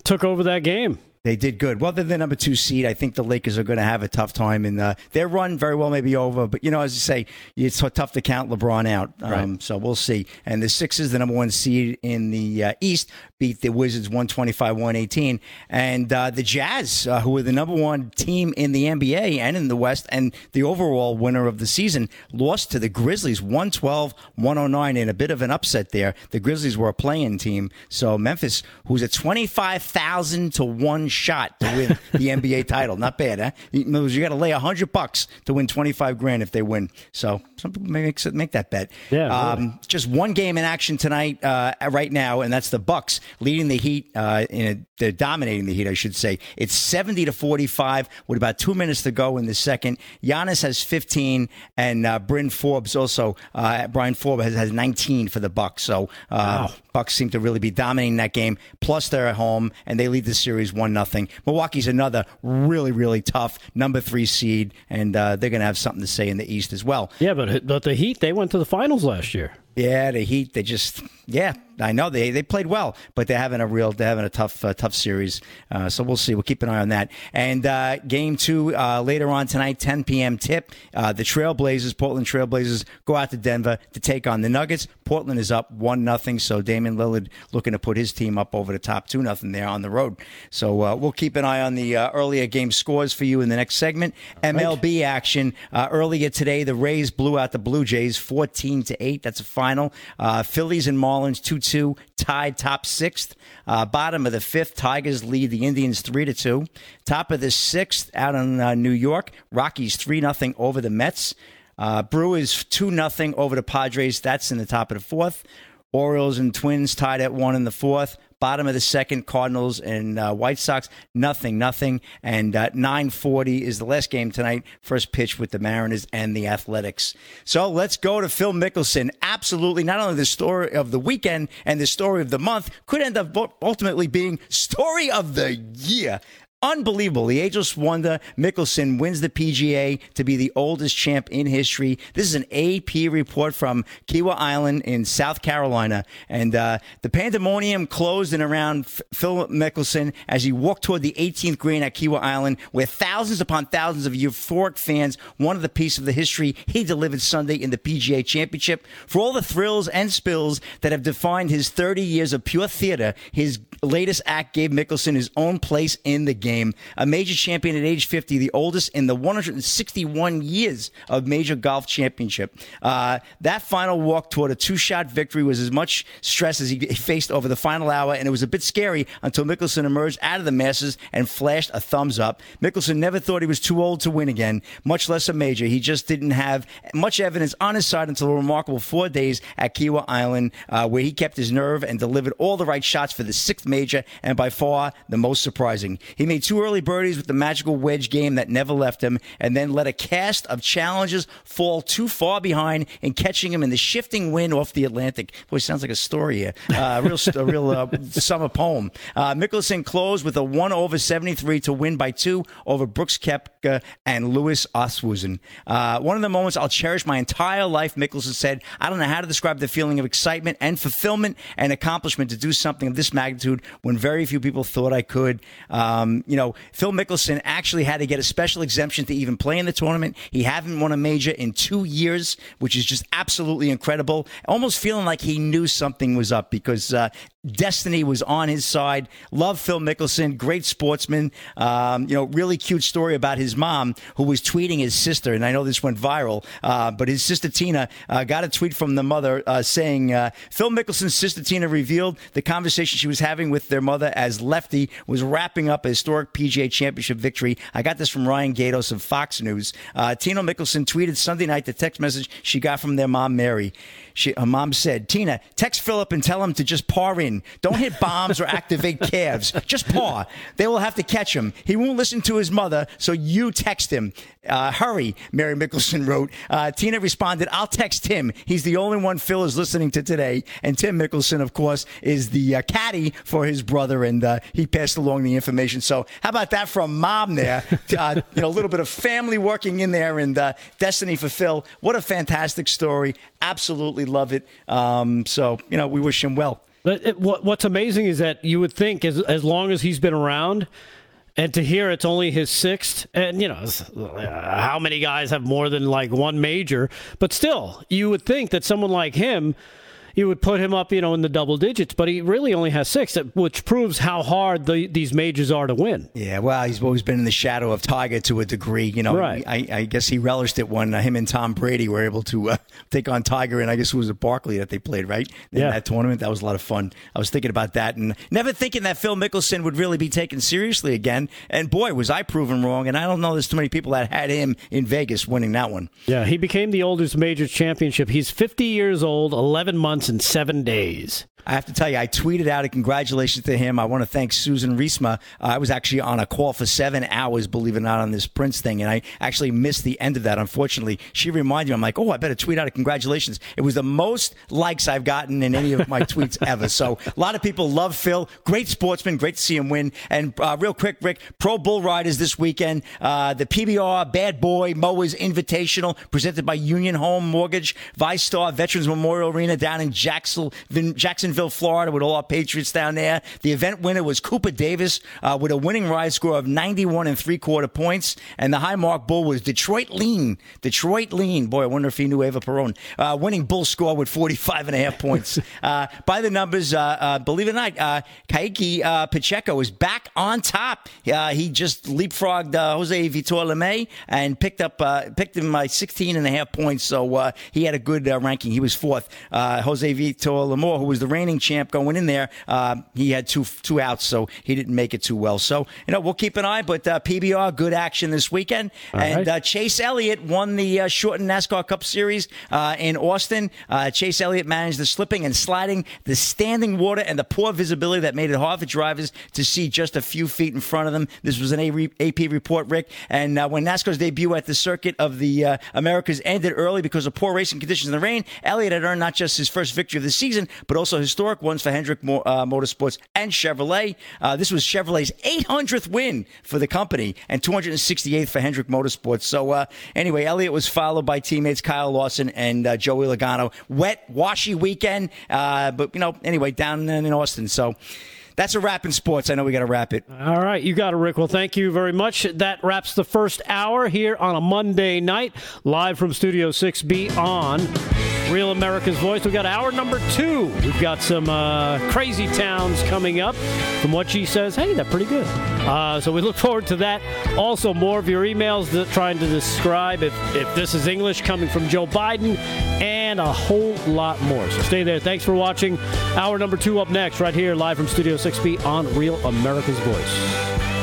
took over that game. They did good. Well, they're the number two seed. I think the Lakers are going to have a tough time, and uh, their run very well may be over. But you know, as you say, it's tough to count LeBron out. Um, Right. So we'll see. And the Sixers, the number one seed in the uh, East, beat the Wizards 125-118. And uh, the Jazz, uh, who were the number one team in the NBA and in the West, and the overall winner of the season, lost to the Grizzlies 112-109 in a bit of an upset there. The Grizzlies were a playing team. So Memphis, who's a 25,000 to 1 shot to win the (laughs) NBA title. Not bad, huh? You got to lay a 100 bucks to win 25 grand if they win. So some people may make, make that bet. Yeah, Um, just one game in action tonight, uh, right now, and that's the Bucks leading the Heat. Uh, in a, they're dominating the Heat, I should say. It's 70 to 45 with about two minutes to go in the second. Giannis has 15, and uh, Bryn Forbes also. Uh, Brian Forbes has, has 19 for the Bucks. So uh, Bucks seem to really be dominating that game. Plus, they're at home and they lead the series one nothing. Milwaukee's another really, really tough number three seed, and uh, they're going to have something to say in the East as well. Yeah, but but the Heat they went to the finals last year. Yeah, the Heat. They just yeah. I know they they played well, but they're having a real they're having a tough uh, tough series. Uh, so we'll see. We'll keep an eye on that. And uh, game two uh, later on tonight, 10 p.m. tip. Uh, the Trailblazers, Portland Trailblazers, go out to Denver to take on the Nuggets. Portland is up one nothing. So Damian Lillard looking to put his team up over the top two nothing there on the road. So uh, we'll keep an eye on the uh, earlier game scores for you in the next segment. MLB action uh, earlier today. The Rays blew out the Blue Jays 14 to eight. That's a final. Uh, Phillies and Marlins 2 2 tied top sixth. Uh, bottom of the fifth, Tigers lead the Indians 3 to 2. Top of the sixth out in uh, New York, Rockies 3 nothing over the Mets. Uh, Brewers 2 nothing over the Padres. That's in the top of the fourth. Orioles and Twins tied at one in the fourth. Bottom of the second, Cardinals and uh, White Sox, nothing, nothing. And uh, 9:40 is the last game tonight. First pitch with the Mariners and the Athletics. So let's go to Phil Mickelson. Absolutely, not only the story of the weekend and the story of the month, could end up ultimately being story of the year. Unbelievable. The ageless wonder Mickelson wins the PGA to be the oldest champ in history. This is an AP report from Kiawah Island in South Carolina. And uh, the pandemonium closed in around Phil Mickelson as he walked toward the 18th green at Kiawah Island, where thousands upon thousands of euphoric fans wanted a piece of the history he delivered Sunday in the PGA Championship. For all the thrills and spills that have defined his 30 years of pure theater, his latest act gave Mickelson his own place in the game. A major champion at age 50, the oldest in the 161 years of major golf championship. Uh, that final walk toward a two-shot victory was as much stress as he (laughs) faced over the final hour, and it was a bit scary until Mickelson emerged out of the masses and flashed a thumbs up. Mickelson never thought he was too old to win again, much less a major. He just didn't have much evidence on his side until a remarkable four days at Kiawah Island, uh, where he kept his nerve and delivered all the right shots for the sixth major, and by far the most surprising. He made two early birdies with the magical wedge game that never left him, and then let a cast of challenges fall too far behind in catching him in the shifting wind off the Atlantic. Boy, sounds like a story here. Uh, a real, a real uh, summer poem. Uh, Mickelson closed with a one over 73 to win by two over Brooks Koepka and Louis Oosthuizen. Uh, one of the moments I'll cherish my entire life, Mickelson said. I don't know how to describe the feeling of excitement and fulfillment and accomplishment to do something of this magnitude when very few people thought I could. Um, you know, Phil Mickelson actually had to get a special exemption to even play in the tournament. He hadn't won a major in two years, which is just absolutely incredible. Almost feeling like he knew something was up because uh, destiny was on his side. Love Phil Mickelson, great sportsman. Um, you know, really cute story about his mom who was tweeting his sister, and I know this went viral. Uh, but his sister Tina uh, got a tweet from the mother uh, saying uh, Phil Mickelson's sister Tina revealed the conversation she was having with their mother as Lefty was wrapping up a historic PGA Championship victory. I got this from Ryan Gaydos of Fox News. Uh, Tina Mickelson tweeted Sunday night the text message she got from their mom Mary. She, her mom said, Tina, text Philip and tell him to just par in. Don't hit bombs or (laughs) activate calves. Just par. They will have to catch him. He won't listen to his mother, so you text him. Uh, hurry, Mary Mickelson wrote. Uh, Tina responded, I'll text him. He's the only one Phil is listening to today. And Tim Mickelson, of course, is the uh, caddy for his brother, and uh, he passed along the information. So, how about that from mom there? (laughs) Uh, you know, a little bit of family working in there and uh, destiny for Phil. What a fantastic story. Absolutely love it. Um, so, you know, we wish him well. But it, what, what's amazing is that you would think, as as long as he's been around, and to hear it's only his sixth, and you know, how many guys have more than like one major? But still, you would think that someone like him you would put him up, you know, in the double digits, but he really only has six, which proves how hard the, these majors are to win. Yeah, well, he's always been in the shadow of Tiger to a degree. You know, right. I, I guess he relished it when uh, him and Tom Brady were able to uh, take on Tiger, and I guess it was at Barkley that they played, right? In yeah. that tournament. That was a lot of fun. I was thinking about that and never thinking that Phil Mickelson would really be taken seriously again. And boy, was I proven wrong. And I don't know there's too many people that had him in Vegas winning that one. Yeah, he became the oldest major championship. He's 50 years old, 11 months, and seven days days. I have to tell you, I tweeted out a congratulations to him. I want to thank Susan Riesma. Uh, I was actually on a call for seven hours, believe it or not, on this Prince thing, and I actually missed the end of that. Unfortunately, she reminded me. I'm like, oh, I better tweet out a congratulations. It was the most likes I've gotten in any of my (laughs) tweets ever. So a lot of people love Phil. Great sportsman. Great to see him win. And uh, real quick, Rick, Pro Bull Riders this weekend. Uh, the PBR Bad Boy Mowers Invitational presented by Union Home Mortgage, VyStar Veterans Memorial Arena down in Jacksonville, Jacksonville, Florida, with all our Patriots down there. The event winner was Cooper Davis uh, with a winning ride score of 91 and three quarter points. And the high mark bull was Detroit Lean. Detroit Lean. Boy, I wonder if he knew Eva Perón. Uh, winning bull score with 45 and a half points. (laughs) uh, by the numbers, uh, uh, believe it or not, uh, Kaique uh, Pacheco is back on top. he just leapfrogged Jose Vitor Leme and picked up picked him by 16 and a half points. So he had a good ranking. He was fourth. Jose Vitor Leme, who was the reigning champ going in there, uh, he had two two outs, so he didn't make it too well. So you know we'll keep an eye, but uh, PBR good action this weekend, All and right. uh, Chase Elliott won the uh, shortened NASCAR Cup Series uh, in Austin. Uh, Chase Elliott managed the slipping and sliding, the standing water, and the poor visibility that made it hard for drivers to see just a few feet in front of them. This was an AP report, Rick, and when NASCAR's debut at the circuit of the Americas ended early because of poor racing conditions in the rain, Elliott had earned not just his first victory of the season, but also historic ones for Hendrick uh, Motorsports and Chevrolet. Uh, this was Chevrolet's 800th win for the company and 268th for Hendrick Motorsports. So uh, anyway, Elliott was followed by teammates Kyle Larson and uh, Joey Logano. Wet, washy weekend, uh, but you know, anyway, down in Austin. So that's a wrap in sports. I know we got to wrap it. All right, you got it, Rick. Well, thank you very much. That wraps the first hour here on a Monday night, live from Studio 6B on Real America's Voice. We got hour number two. We've got some uh, crazy towns coming up. From what she says, hey, they're pretty good. Uh, so we look forward to that. Also, more of your emails that, trying to describe if, if this is English coming from Joe Biden and a whole lot more. So stay there. Thanks for watching. Hour number two up next, right here, live from Studio 6B on Real America's Voice.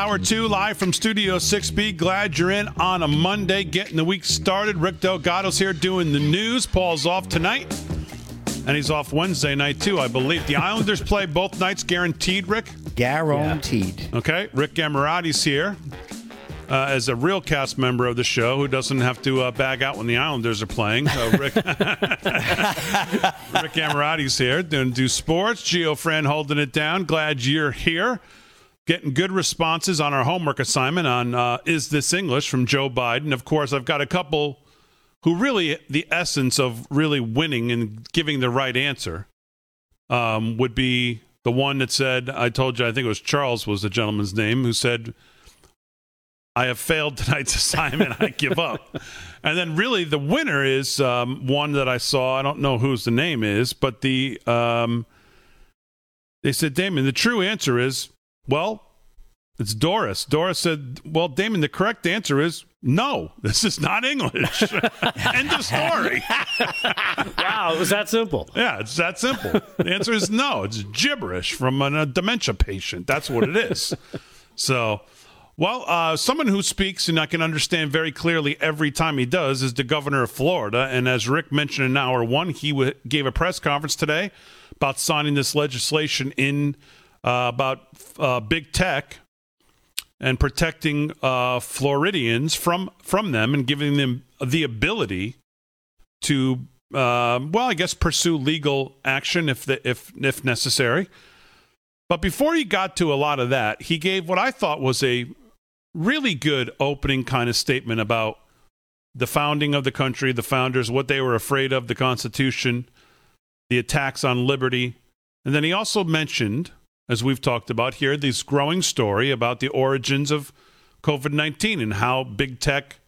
Hour two live from Studio 6B. Glad you're in on a Monday, getting the week started. Rick Delgado's here doing the news. Paul's off tonight, and he's off Wednesday night too, I believe. The Islanders play both nights, guaranteed. Rick, guaranteed. Yeah. Okay, Rick Gamarati's here. Uh, as a real cast member of the show who doesn't have to uh, bag out when the Islanders are playing. Uh, (laughs) Rick, (laughs) Rick Gamarati's here doing do sports. Geo Fran holding it down. Glad you're here getting good responses on our homework assignment on uh, Is This English from Joe Biden. Of course, I've got a couple who really, the essence of really winning and giving the right answer um, would be the one that said, I told you, I think it was Charles was the gentleman's name, who said, I have failed tonight's (laughs) assignment. I give up. And then, really, the winner is um, one that I saw. I don't know whose the name is, but the um, they said, Damon, the true answer is well, it's Doris. Doris said, Well, Damon, the correct answer is no, (laughs) this is not English. (laughs) End of story. (laughs) wow, it was that simple. Yeah, it's that simple. The answer is no. It's gibberish from a dementia patient. That's what it is. so, well, uh, someone who speaks and I can understand very clearly every time he does is the governor of Florida. And as Rick mentioned in hour one, he w- gave a press conference today about signing this legislation in uh, about uh, big tech and protecting uh, Floridians from from them and giving them the ability to, uh, well, I guess pursue legal action if the, if if necessary. But before he got to a lot of that, he gave what I thought was a really good opening kind of statement about the founding of the country, the founders, what they were afraid of, the Constitution, the attacks on liberty. And then he also mentioned, as we've talked about here, this growing story about the origins of COVID 19 and how big tech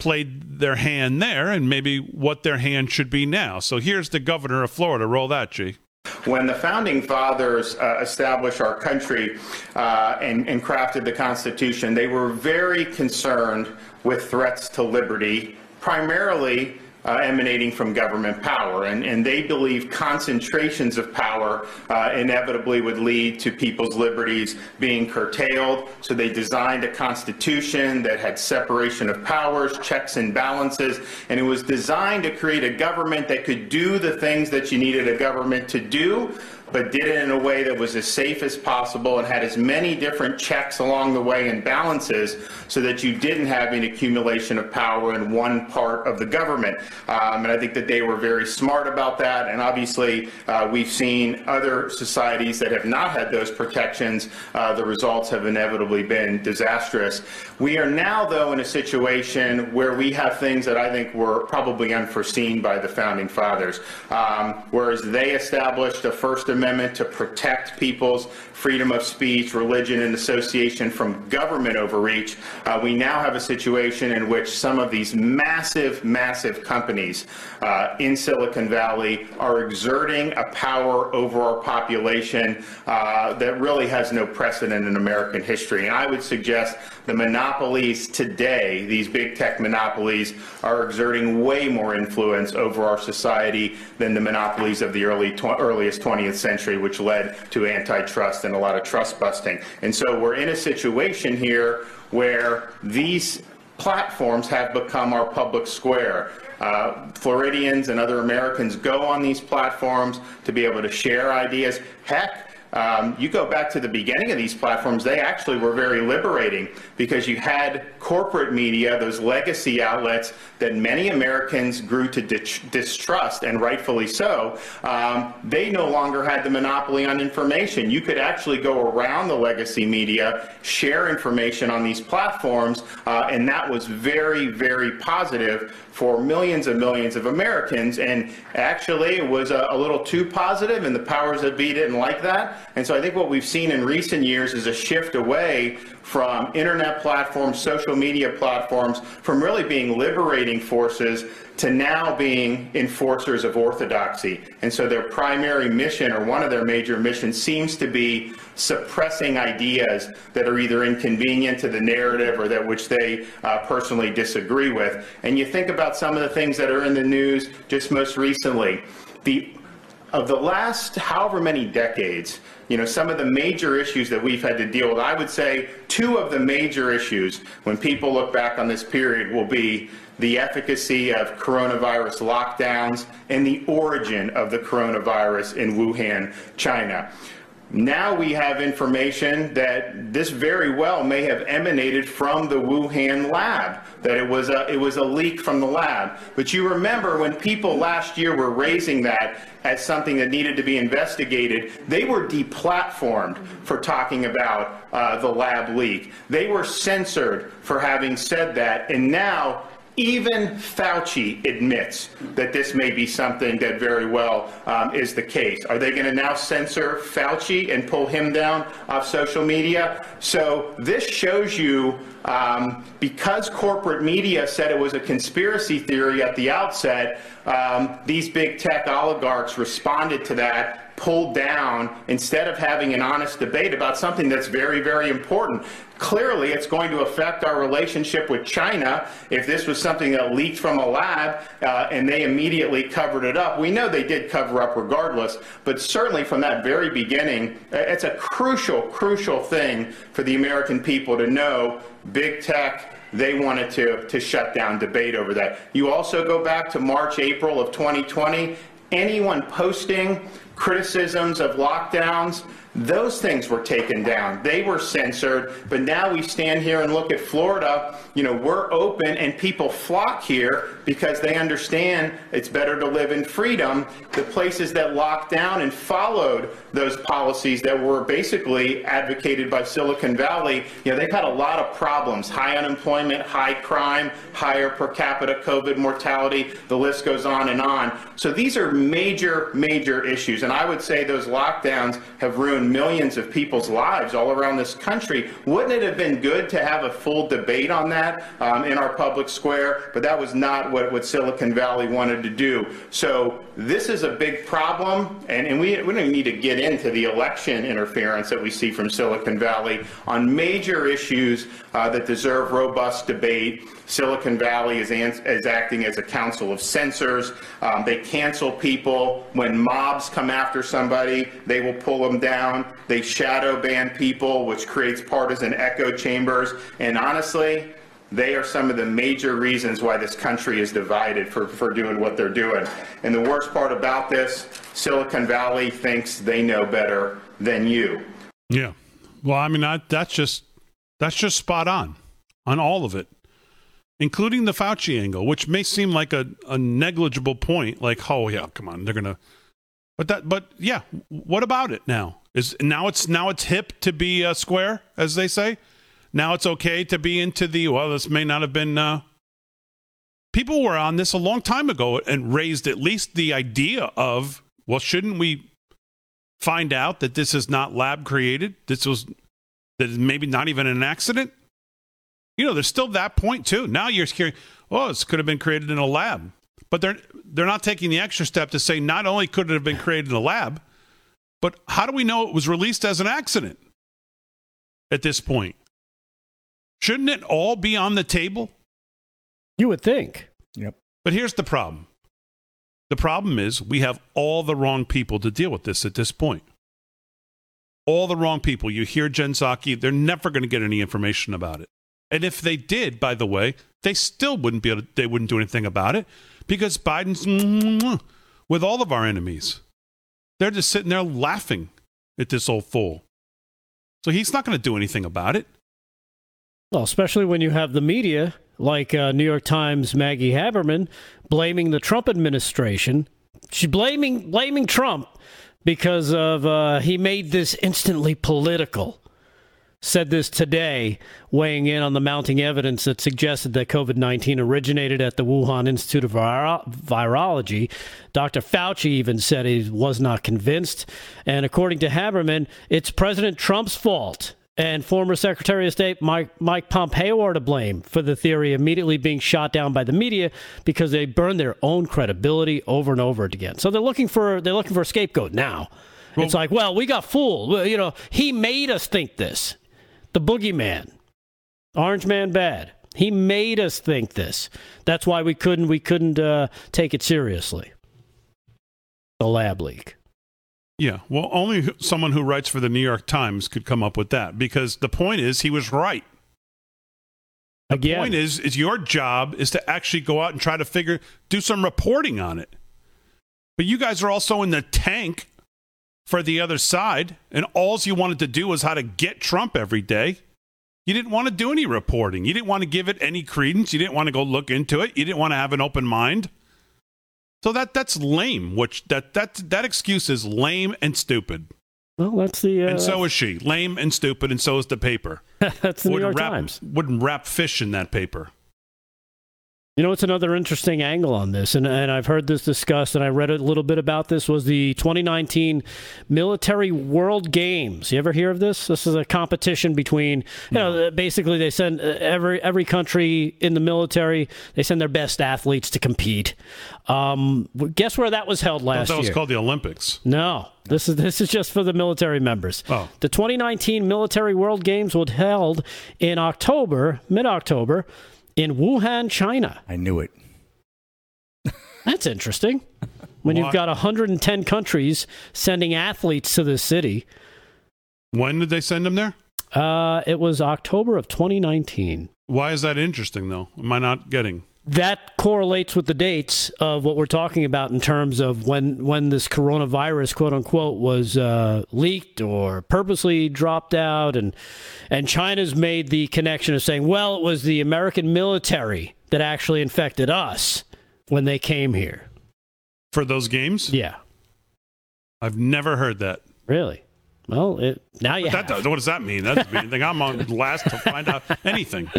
played their hand there and maybe what their hand should be now. So here's the governor of Florida. Roll that, G. When the founding fathers uh, established our country uh, and, and crafted the Constitution, they were very concerned with threats to liberty, primarily uh, emanating from government power. And, and they believe concentrations of power uh, inevitably would lead to people's liberties being curtailed. So they designed a constitution that had separation of powers, checks and balances, and it was designed to create a government that could do the things that you needed a government to do but did it in a way that was as safe as possible and had as many different checks along the way and balances so that you didn't have an accumulation of power in one part of the government. Um, and I think that they were very smart about that. And obviously, uh, we've seen other societies that have not had those protections. Uh, the results have inevitably been disastrous. We are now, though, in a situation where we have things that I think were probably unforeseen by the founding fathers. Um, whereas they established a First Amendment to protect people's freedom of speech, religion, and association from government overreach, uh, we now have a situation in which some of these massive, massive companies uh, in Silicon Valley are exerting a power over our population uh, that really has no precedent in American history. And I would suggest the monopolies today, these big tech monopolies, are exerting way more influence over our society than the monopolies of the early tw- earliest 20th century, which led to antitrust and a lot of trust busting. And so we're in a situation here where these platforms have become our public square. Uh, Floridians and other Americans go on these platforms to be able to share ideas. Heck, um, you go back to the beginning of these platforms, they actually were very liberating because you had corporate media, those legacy outlets that many Americans grew to distrust, and rightfully so. Um, they no longer had the monopoly on information. You could actually go around the legacy media, share information on these platforms, uh, and that was very, very positive for millions and millions of Americans. And actually, it was a, a, little too positive, and the powers that be didn't like that. And so I think what we've seen in recent years is a shift away from internet platforms, social media platforms, from really being liberating forces to now being enforcers of orthodoxy. And so their primary mission, or one of their major missions, seems to be suppressing ideas that are either inconvenient to the narrative or that which they uh, personally disagree with. And you think about some of the things that are in the news just most recently. The of the last however many decades, you know, some of the major issues that we've had to deal with, I would say two of the major issues when people look back on this period will be the efficacy of coronavirus lockdowns and the origin of the coronavirus in Wuhan, China. Now we have information that this very well may have emanated from the Wuhan lab, that it was a, it was a leak from the lab. But you remember when people last year were raising that as something that needed to be investigated, they were deplatformed for talking about uh, the lab leak. They were censored for having said that, and now even Fauci admits that this may be something that very well um, is the case. Are they going to now censor Fauci and pull him down off social media? So this shows you um, because corporate media said it was a conspiracy theory at the outset, um, these big tech oligarchs responded to that pulled down instead of having an honest debate about something that's very, very important. Clearly, it's going to affect our relationship with China if this was something that leaked from a lab uh, and they immediately covered it up. We know they did cover up regardless, but certainly from that very beginning, uh, it's a crucial, crucial thing for the American people to know big tech they wanted to, to shut down debate over that. You also go back to March, April of 2020. Anyone posting criticisms of lockdowns, those things were taken down. They were censored. But now we stand here and look at Florida. You know, we're open and people flock here because they understand it's better to live in freedom. The places that locked down and followed those policies that were basically advocated by Silicon Valley, you know, they've had a lot of problems high unemployment, high crime, higher per capita COVID mortality. The list goes on and on. So these are major, major issues. And I would say those lockdowns have ruined millions of people's lives all around this country. Wouldn't it have been good to have a full debate on that um, in our public square? But that was not what, what Silicon Valley wanted to do. So this is a big problem, and, and we, we don't need to get into the election interference that we see from Silicon Valley on major issues uh, that deserve robust debate. Silicon Valley is, is acting as a council of censors. Um, they cancel people. When mobs come after somebody, they will pull them down. They shadow ban people, which creates partisan echo chambers. And honestly, they are some of the major reasons why this country is divided for, for doing what they're doing. And the worst part about this, Silicon Valley thinks they know better than you. Yeah. Well, I mean, I, that's just that's just spot on on all of it, including the Fauci angle, which may seem like a, a negligible point. Like, oh yeah, come on, they're gonna. But that, but yeah, what about it now? Is now it's now it's hip to be uh, square, as they say. Now it's okay to be into the well. This may not have been. Uh, people were on this a long time ago and raised at least the idea of well, shouldn't we find out that this is not lab created? This was that maybe not even an accident. You know, there's still that point too. Now you're hearing, oh, this could have been created in a lab, but they're they're not taking the extra step to say not only could it have been created in a lab, but how do we know it was released as an accident at this point? Shouldn't it all be on the table? You would think. Yep. But here's the problem. The problem is we have all the wrong people to deal with this at this point. All the wrong people. You hear Jen Psaki, they're never going to get any information about it. And if they did, by the way, they still wouldn't be able to, they wouldn't do anything about it because Biden's (laughs) with all of our enemies. They're just sitting there laughing at this old fool. So he's not going to do anything about it. Well, especially when you have the media like uh, New York Times Maggie Haberman blaming the Trump administration. She's blaming blaming Trump because of uh, he made this instantly political. Said this today, weighing in on the mounting evidence that suggested that COVID 19 originated at the Wuhan Institute of Viro- Virology. Dr. Fauci even said he was not convinced. And according to Haberman, it's President Trump's fault and former Secretary of State Mike, Mike Pompeo are to blame for the theory immediately being shot down by the media because they burned their own credibility over and over again. So they're looking for they're looking for a scapegoat now. Well, it's like, well, we got fooled. Well, you know, he made us think this. The boogeyman, Orange Man bad. He made us think this. That's why we couldn't we couldn't uh, take it seriously. The lab leak. Yeah, well, only someone who writes for the New York Times could come up with that because the point is he was right. The Again. point is, is your job is to actually go out and try to figure, do some reporting on it. But you guys are also in the tank for the other side, and all you wanted to do was how to get Trump every day. You didn't want to do any reporting. You didn't want to give it any credence. You didn't want to go look into it. You didn't want to have an open mind. So that that's lame. Which that that that excuse is lame and stupid. Well, that's the. Uh, and so is she, lame and stupid, and so is the paper. (laughs) that's the New York wrap, Times. Wouldn't wrap fish in that paper. You know, it's another interesting angle on this, and, and I've heard this discussed, and I read a little bit about this. Was the 2019 Military World Games? You ever hear of this? This is a competition between, you know, basically they send uh, every every country in the military they send their best athletes to compete. Um, guess where that was held last year? that was year? called the Olympics. No, this is this is just for the military members. Oh. The 2019 Military World Games was held in October, mid October, in Wuhan, China. I knew it. That's interesting. (laughs) When Why- you've got 110 countries sending athletes to this city. When did they send them there? Uh, it was October of 2019. Why is that interesting, though? Am I not getting? That correlates with the dates of what we're talking about in terms of when when this coronavirus quote unquote was uh, leaked or purposely dropped out. And and China's made the connection of saying well it was the American military that actually infected us when they came here. For those games? Yeah. I've never heard that. Really? Well it, now you that what does that mean? That doesn't mean I'm on last to find out anything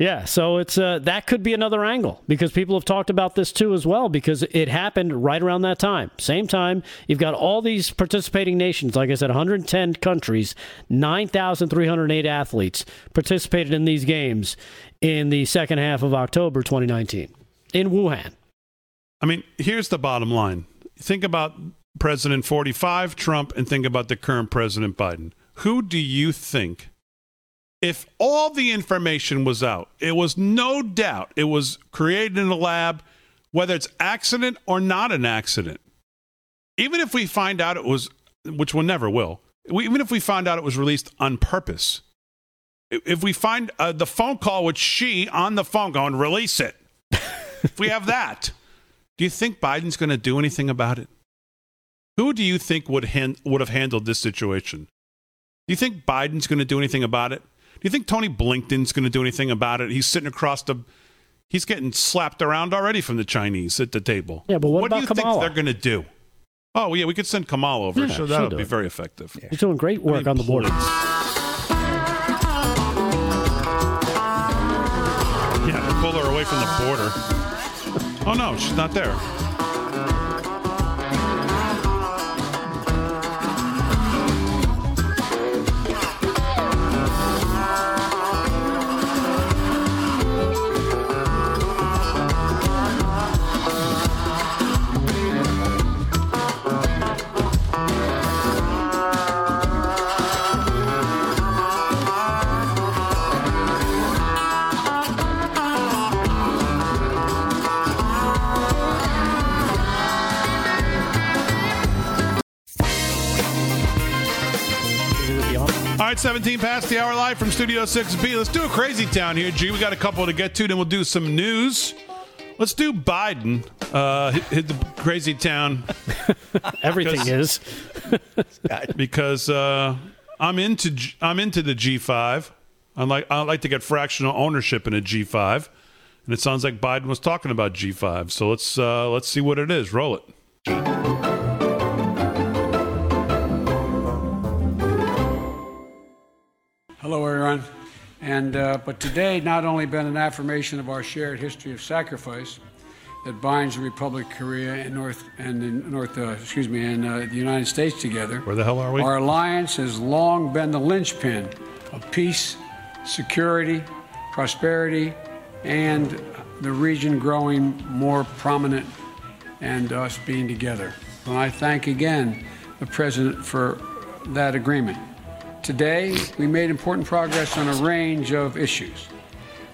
yeah, so it's uh, that could be another angle because people have talked about this too as well because it happened right around that time. Same time, you've got all these participating nations, like I said, 110 countries, 9,308 athletes participated in these games in the second half of October 2019 in Wuhan. I mean, here's the bottom line. Think about President 45 Trump and think about the current President Biden. Who do you think if all the information was out, it was no doubt it was created in a lab, whether it's accident or not an accident. Even if we find out it was, which we never will, even if we find out it was released on purpose, if we find uh, the phone call with Xi on the phone going, release it, if we have that, do you think Biden's going to do anything about it? Who do you think would, would have handled this situation? Do you think Biden's going to do anything about it? Do you think Tony Blinken's going to do anything about it? He's sitting across the. He's getting slapped around already from the Chinese at the table. Yeah, but what, what do you Kamala? think they're going to do? Oh, yeah, we could send Kamal over. Yeah, so that would be it. very effective. He's doing great work on the border. Yeah, pull her away from the border. Oh, no, she's not there. Right, 17 past the hour live from Studio 6B. Let's do a crazy town here, G. We got a couple to get to, then we'll do some news. Let's do Biden. Uh, hit, hit the crazy town. (laughs) Everything is. (laughs) because uh, I'm into G- I'm into the G5. I like I like to get fractional ownership in a G5, and it sounds like Biden was talking about G5. So let's uh, let's see what it is. Roll it. Hello, everyone. And uh, but today not only been an affirmation of our shared history of sacrifice that binds the Republic of Korea and North and the North, uh, excuse me, and uh, the United States together. Where the hell are we? Our alliance has long been the linchpin of peace, security, prosperity, and the region growing more prominent and us being together. And I thank again the President for that agreement. Today, we made important progress on a range of issues.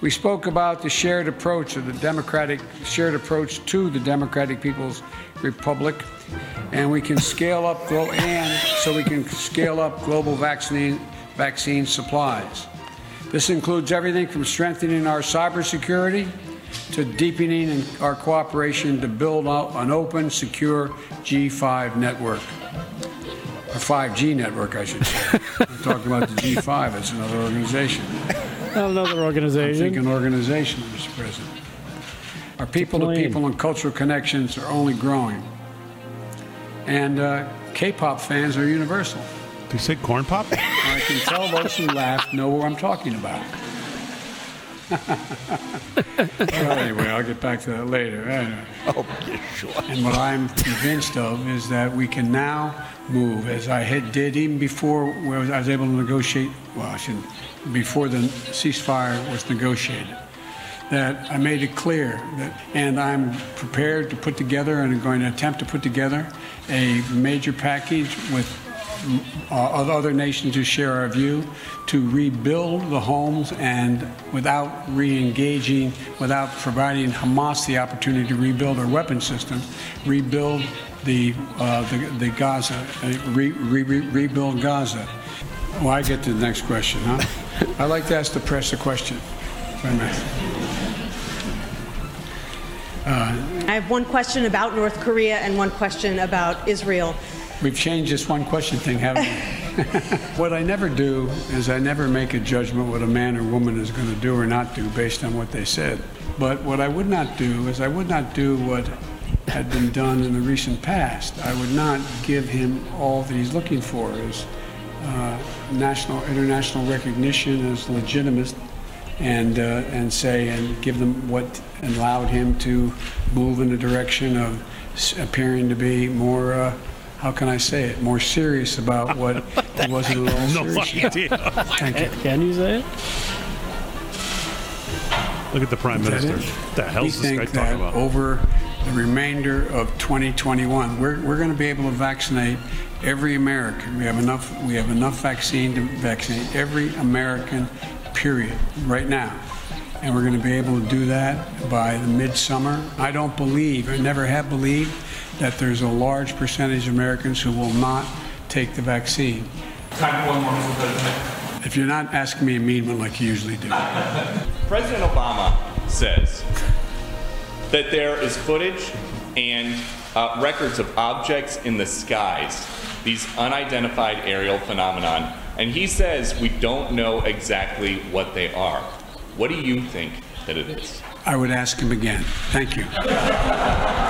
We spoke about the shared approach of the democratic shared approach to the Democratic People's Republic, and we can scale up glo- and so we can scale up global vaccine vaccine supplies. This includes everything from strengthening our cybersecurity to deepening our cooperation to build out an open, secure G5 network. A 5G network, I should say. I'm talking about the G5. It's another organization. Another organization. I'm organization. thinking organization, Mr. President. Our people to people and cultural connections are only growing. And uh, K pop fans are universal. Did you say corn pop? I can tell those who laugh know what I'm talking about. Well, anyway, I'll get back to that later. Anyway. Oh, yeah, sure. And what I'm convinced of is that we can now move, as I had did even before where I was able to negotiate. Well, I shouldn't. Before the ceasefire was negotiated, that I made it clear that, and I'm prepared to put together and I'm going to attempt to put together a major package with uh, other nations who share our view to rebuild the homes and without re-engaging, without providing Hamas the opportunity to rebuild their weapon system, rebuild the uh, the, the Gaza, uh, re, re, re, rebuild Gaza. Well, I get to the next question, huh? (laughs) I'd like to ask the press a question. if I may. I have one question about North Korea and one question about Israel. We've changed this one question thing, haven't we? (laughs) what I never do is I never make a judgment what a man or woman is going to do or not do based on what they said. But what I would not do is I would not do what had been done in the recent past. I would not give him all that he's looking for is uh, national, international recognition as legitimate and, uh, and say, and give them what allowed him to move in the direction of appearing to be more, uh, how can I say it, more serious about what (laughs) he wasn't at all No serious idea. (laughs) Thank you. Can you say it? Look at the prime Is that minister. it? What the hell we is this guy think talking that about? over the remainder of 2021, we're, we're going to be able to vaccinate every American. We have enough. We have enough vaccine to vaccinate every American. Period. Right now, and we're going to be able to do that by the midsummer. I don't believe, I never have believed, that there's a large percentage of Americans who will not take the vaccine. Time for one more, Mr. President. If you're not asking me a mean one like you usually do. (laughs) President Obama says that there is footage and uh, records of objects in the skies, these unidentified aerial phenomenon, and he says we don't know exactly what they are. What do you think that it is? I would ask him again. Thank you. (laughs)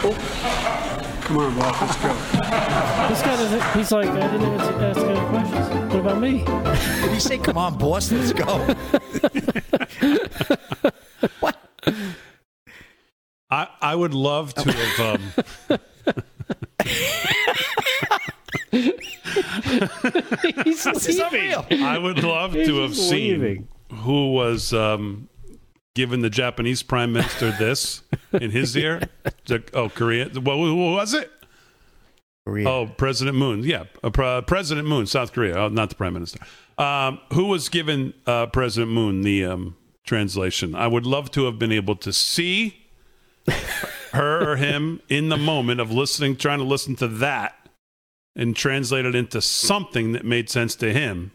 Come on, Bob, let's go. This guy doesn't. He's like, I didn't even ask any questions. What about me? Did he say, "Come on, boss, let's go"? (laughs) what? I, I would love to have. Um, (laughs) He's This is unreal. I would love He's to have just seen who was um, giving the Japanese prime minister (laughs) this in his ear. Oh, Korea. What, who was it? Korea. Oh, President Moon. Yeah, uh, President Moon, South Korea. Oh, not the prime minister. Um, who was given uh, President Moon the um, translation? I would love to have been able to see her or him in the moment of listening, trying to listen to that and translate it into something that made sense to him.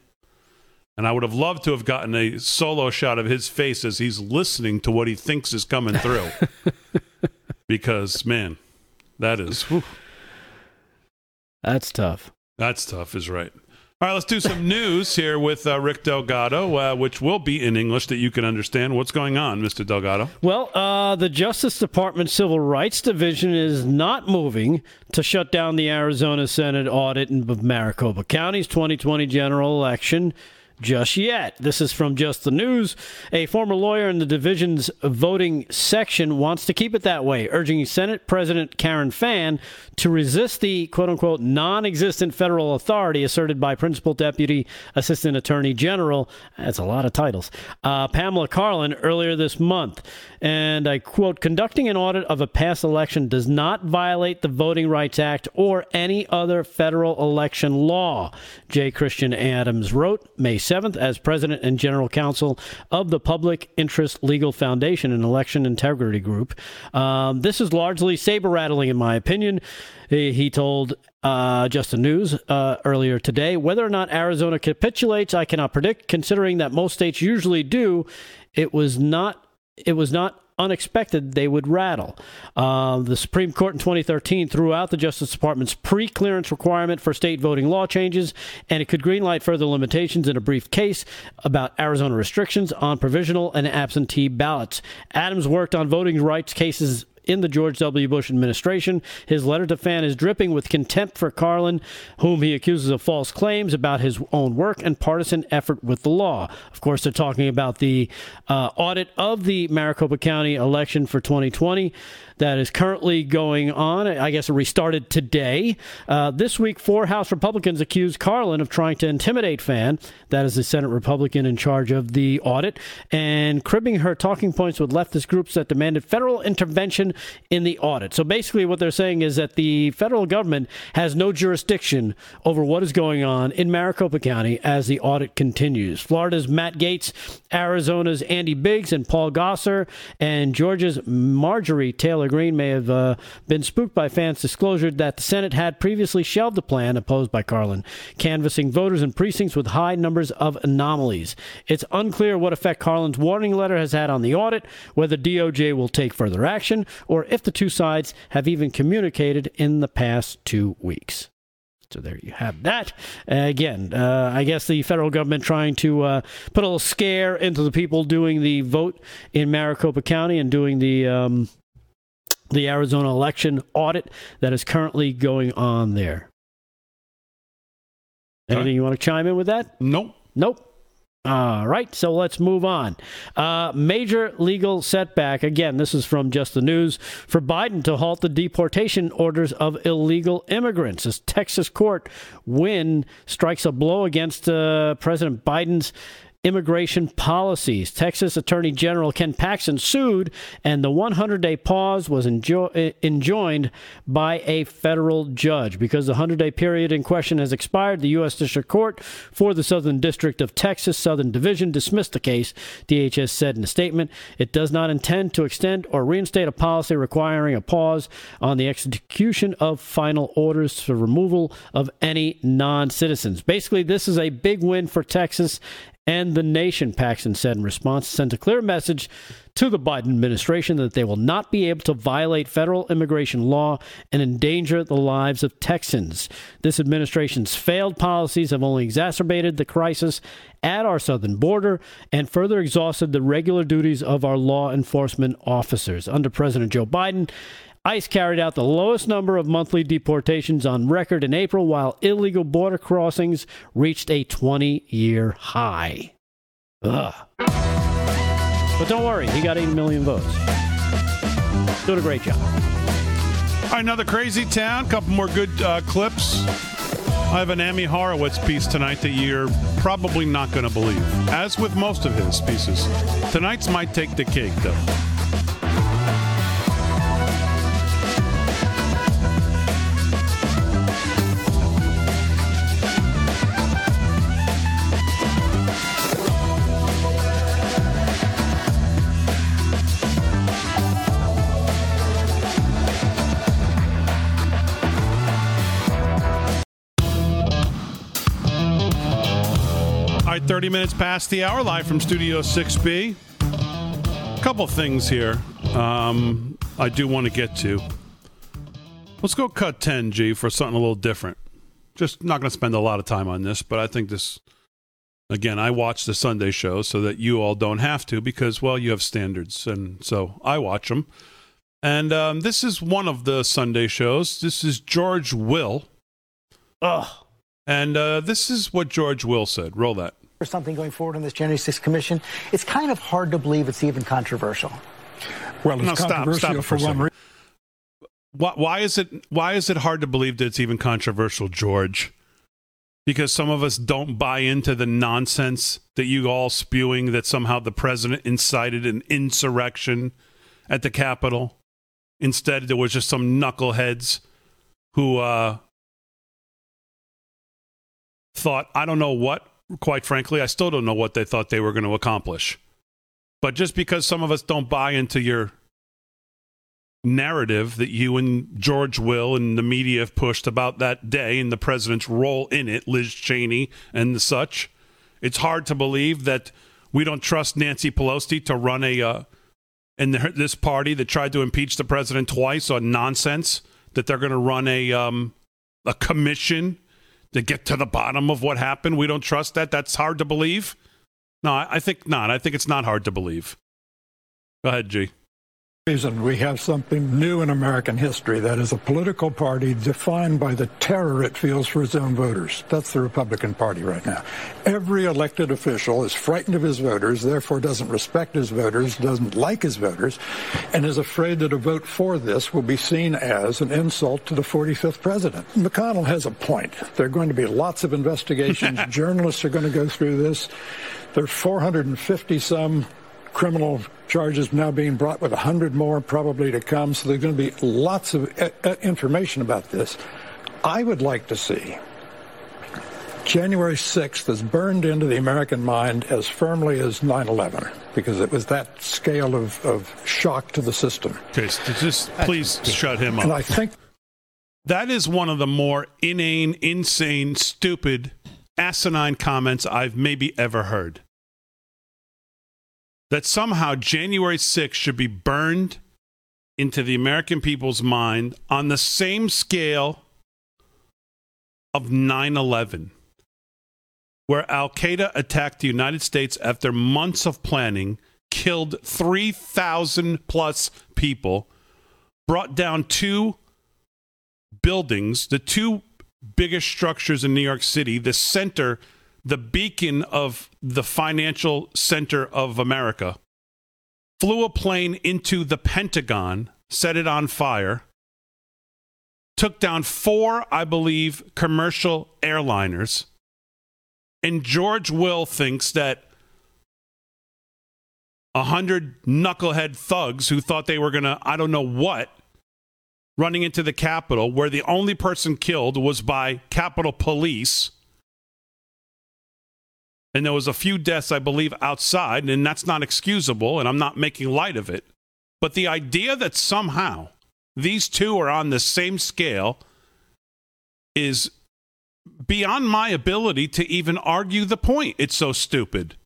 And I would have loved to have gotten a solo shot of his face as he's listening to what he thinks is coming through. (laughs) because, man, that is, whew, That's tough. that's tough, is right. All right, let's do some news here with uh, Rick Delgado, uh, which will be in English that you can understand. What's going on, Mr. Delgado? Well, uh, the Justice Department Civil Rights Division is not moving to shut down the Arizona Senate audit of Maricopa County's 2020 general election just yet. This is from Just the News. A former lawyer in the division's voting section wants to keep it that way, urging Senate President Karen Fann to resist the quote unquote non existent federal authority asserted by Principal Deputy Assistant Attorney General, that's a lot of titles, uh, Pamela Karlan earlier this month. And I quote, conducting an audit of a past election does not violate the Voting Rights Act or any other federal election law, J. Christian Adams wrote May 7th as president and general counsel of the Public Interest Legal Foundation and Election Integrity Group. Um, this is largely saber rattling, in my opinion. He told uh, Just the News uh, earlier today. Whether or not Arizona capitulates, I cannot predict. Considering that most states usually do, it was not. It was not unexpected they would rattle. Uh, the Supreme Court in 2013 threw out the Justice Department's pre-clearance requirement for state voting law changes, and it could greenlight further limitations in a brief case about Arizona restrictions on provisional and absentee ballots. Adams worked on voting rights cases in the George W. Bush administration. His letter to Fann is dripping with contempt for Karlan, whom he accuses of false claims about his own work and partisan effort with the law. Of course, they're talking about the uh, audit of the Maricopa County election for 2020 that is currently going on. I guess it restarted today. Uh, this week, four House Republicans accused Karlan of trying to intimidate Fann, that is the Senate Republican in charge of the audit, and cribbing her talking points with leftist groups that demanded federal intervention in the audit. So basically, what they're saying is that the federal government has no jurisdiction over what is going on in Maricopa County as the audit continues. Florida's Matt Gaetz, Arizona's Andy Biggs and Paul Gosar, and Georgia's Marjorie Taylor Tyler Greene may have uh, been spooked by Fann's disclosure that the Senate had previously shelved the plan opposed by Karlan, canvassing voters in precincts with high numbers of anomalies. It's unclear what effect Karlan's warning letter has had on the audit, whether DOJ will take further action, or if the two sides have even communicated in the past two weeks. So there you have that. Uh, again, uh, I guess the federal government trying to uh, put a little scare into the people doing the vote in Maricopa County and doing the um, the Arizona election audit that is currently going on there. Anything you want to chime in with that? Nope. Nope. All right, so let's move on. Uh, major legal setback. Again, this is from Just the News for Biden to halt the deportation orders of illegal immigrants as Texas court win strikes a blow against uh, President Biden's immigration policies. Texas Attorney General Ken Paxton sued, and the 100 day pause was enjo- eh, enjoined by a federal judge. Because the 100 day period in question has expired, the U.S. District Court for the Southern District of Texas, Southern Division, dismissed the case. DHS said in a statement it does not intend to extend or reinstate a policy requiring a pause on the execution of final orders for removal of any non citizens. Basically, this is a big win for Texas and the nation, Paxton said in response, sent a clear message to the Biden administration that they will not be able to violate federal immigration law and endanger the lives of Texans. This administration's failed policies have only exacerbated the crisis at our southern border and further exhausted the regular duties of our law enforcement officers. Under President Joe Biden, ICE carried out the lowest number of monthly deportations on record in April, while illegal border crossings reached a 20 year high. Ugh. But don't worry, he got 8 million votes. Doing a great job. All right, another crazy town. Couple more good uh, clips. I have an Ami Horowitz piece tonight that you're probably not going to believe, as with most of his pieces. Tonight's might take the cake, though. Right, 30 minutes past the hour, live from Studio 6B. A couple things here um, I do want to get to. Let's go cut 10, G, for something a little different. Just not going to spend a lot of time on this, but I think this, again, I watch the Sunday show so that you all don't have to because, well, you have standards. And so I watch them. And um, this is one of the Sunday shows. This is George Will. Ugh. And uh, this is what George Will said. Roll that. For something going forward on this January 6th commission, it's kind of hard to believe it's even controversial. Well, it's No, controversial stop it for for a reason. Why, why is it why is it hard to believe that it's even controversial, George? Because some of us don't buy into the nonsense that you all spewing that somehow the president incited an insurrection at the Capitol. Instead, there was just some knuckleheads who uh, thought I don't know what. Quite frankly, I still don't know what they thought they were going to accomplish. But just because some of us don't buy into your narrative that you and George Will and the media have pushed about that day and the president's role in it, Liz Cheney and the such. It's hard to believe that we don't trust Nancy Pelosi to run a uh, and this party that tried to impeach the president twice on nonsense that they're going to run a um, a commission to get to the bottom of what happened. We don't trust that. That's hard to believe. No, I, I think not. I think it's not hard to believe. Go ahead, G. reason we have something new in American history that is a political party defined by the terror it feels for its own voters. That's the Republican Party right now. Every elected official is frightened of his voters, therefore doesn't respect his voters, doesn't like his voters, and is afraid that a vote for this will be seen as an insult to the 45th president. McConnell has a point. There are going to be lots of investigations. (laughs) Journalists are going to go through this. There are 450 some criminal charges now being brought with 100 more probably to come. So there's going to be lots of uh, uh, information about this. I would like to see January 6th is burned into the American mind as firmly as 9 11 because it was that scale of, of shock to the system. Okay, so just please shut him up. And I think that is one of the more inane, insane, stupid, asinine comments I've maybe ever heard. That somehow January 6th should be burned into the American people's mind on the same scale of 9 11 where Al Qaeda attacked the United States after months of planning, killed 3,000 plus people, brought down two buildings, the two biggest structures in New York City, the center, the beacon of the financial center of America, flew a plane into the Pentagon, set it on fire, took down four, I believe, commercial airliners and George Will thinks that a hundred knucklehead thugs who thought they were to, I don't know what, running into the Capitol, where the only person killed was by Capitol Police. And there was a few deaths, I believe, outside, and that's not excusable, and I'm not making light of it. But the idea that somehow these two are on the same scale is beyond my ability to even argue the point. It's so stupid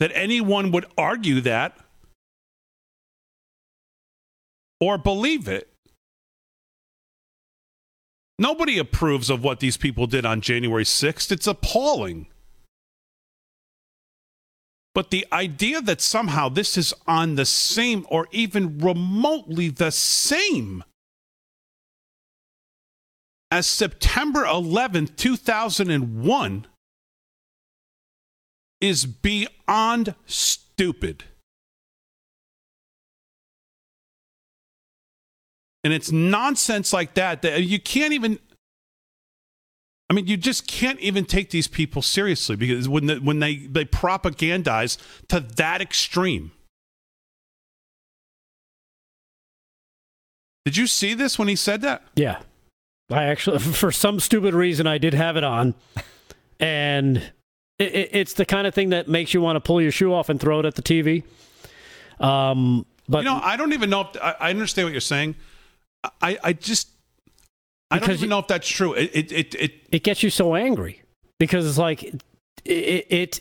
that anyone would argue that or believe it. Nobody approves of what these people did on January 6th. It's appalling. But the idea that somehow this is on the same or even remotely the same as September 11th, 2001 is beyond stupid. And it's nonsense like that that you can't even I mean, you just can't even take these people seriously because when the, when they they propagandize to that extreme. Did you see this when he said that? Yeah. I actually, (laughs) for some stupid reason, I did have it on, and it, it's the kind of thing that makes you want to pull your shoe off and throw it at the TV. Um, but you know, I don't even know if I, I understand what you're saying. I, I just, I don't even know if that's true. It, it, it, it, it gets you so angry because it's like, it, it,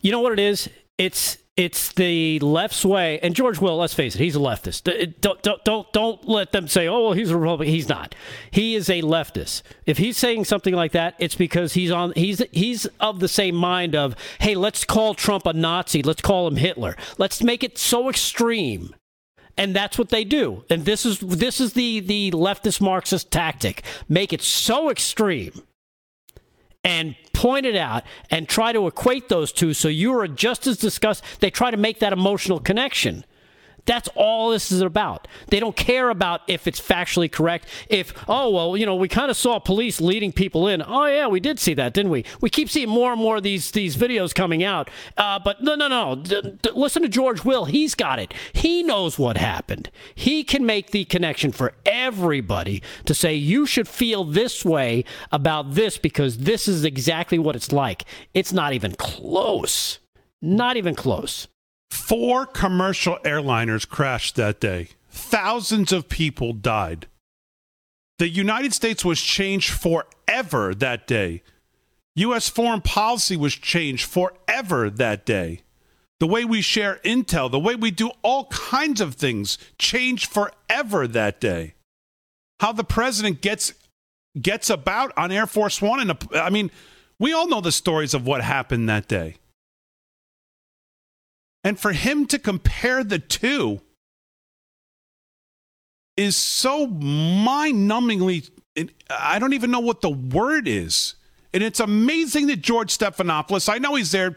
you know what it is? It's it's the left's way. And George Will, let's face it, he's a leftist. Don't, don't, don't, don't let them say, oh, well, he's a Republican. He's not. He is a leftist. If he's saying something like that, it's because he's on. He's he's of the same mind of, hey, let's call Trump a Nazi. Let's call him Hitler. Let's make it so extreme and that's what they do. And this is this is the the leftist Marxist tactic. Make it so extreme and point it out and try to equate those two so you are just as disgusted. They try to make that emotional connection. That's all this is about. They don't care about if it's factually correct. If, oh, well, you know, we kind of saw police leading people in. Oh, yeah, we did see that, didn't we? We keep seeing more and more of these, these videos coming out. Uh, but no, no, no. D- d- listen to George Will. He's got it. He knows what happened. He can make the connection for everybody to say, you should feel this way about this because this is exactly what it's like. It's not even close. Not even close. Four commercial airliners crashed that day. Thousands of people died. The United States was changed forever that day. U.S. foreign policy was changed forever that day. The way we share intel, the way we do all kinds of things changed forever that day. How the president gets gets about on Air Force One, and I mean, we all know the stories of what happened that day. And for him to compare the two is so mind numbingly, I don't even know what the word is. And it's amazing that George Stephanopoulos, I know he's there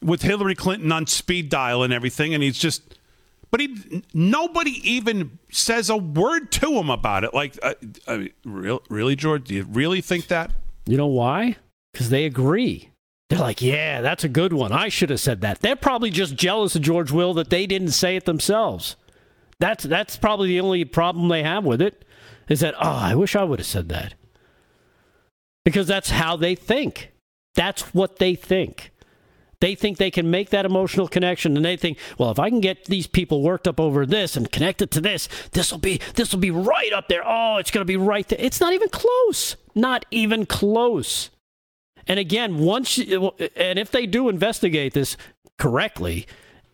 with Hillary Clinton on speed dial and everything, and he's just, but he, nobody even says a word to him about it. Like, uh, uh, real, really, George? Do you really think that? You know why? Because they agree. They're like, yeah, that's a good one. I should have said that. They're probably just jealous of George Will that they didn't say it themselves. That's that's probably the only problem they have with it is that oh, I wish I would have said that. because that's how they think. That's what they think. They think they can make that emotional connection and they think, well, if I can get these people worked up over this and connect it to this, this will be this will be right up there. Oh, it's going to be right there. It's not even close. Not even close. And again, once and if they do investigate this correctly,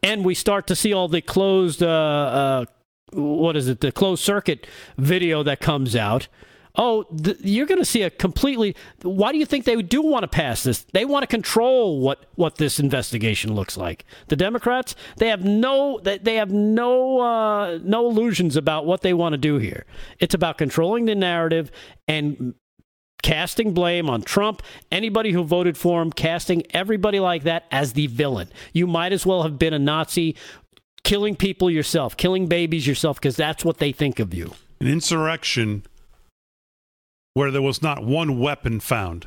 and we start to see all the closed, uh, uh, what is it, the closed circuit video that comes out, oh, th- you're going to see a completely. Why do you think they do want to pass this? They want to control what what this investigation looks like. The Democrats, they have no they, they have no uh, no illusions about what they want to do here. It's about controlling the narrative and casting blame on Trump, anybody who voted for him, casting everybody like that as the villain. You might as well have been a Nazi killing people yourself, killing babies yourself, because that's what they think of you. An insurrection where there was not one weapon found.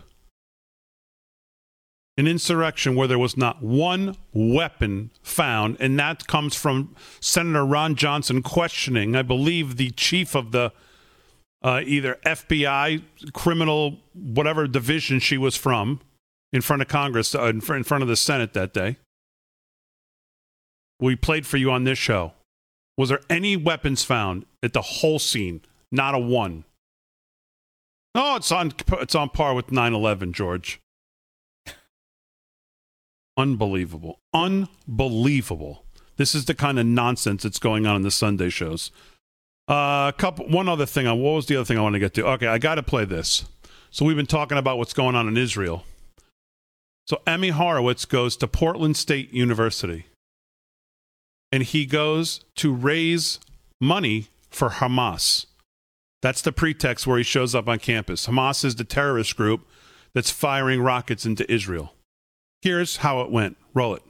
An insurrection where there was not one weapon found, and that comes from Senator Ron Johnson questioning, I believe, the chief of the uh, either FBI, criminal, whatever division she was from, in front of Congress, uh, in, fr- in front of the Senate that day. We played for you on this show. Was there any weapons found at the whole scene? Not a one. Oh, it's on it's on par with 9/11, George. Unbelievable. Unbelievable. This is the kind of nonsense that's going on in the Sunday shows. Uh, a couple one other thing. What was the other thing I want to get to? Okay, I got to play this. So we've been talking about what's going on in Israel. So Ami Horowitz goes to Portland State University. And he goes to raise money for Hamas. That's the pretext where he shows up on campus. Hamas is the terrorist group that's firing rockets into Israel. Here's how it went. Roll it.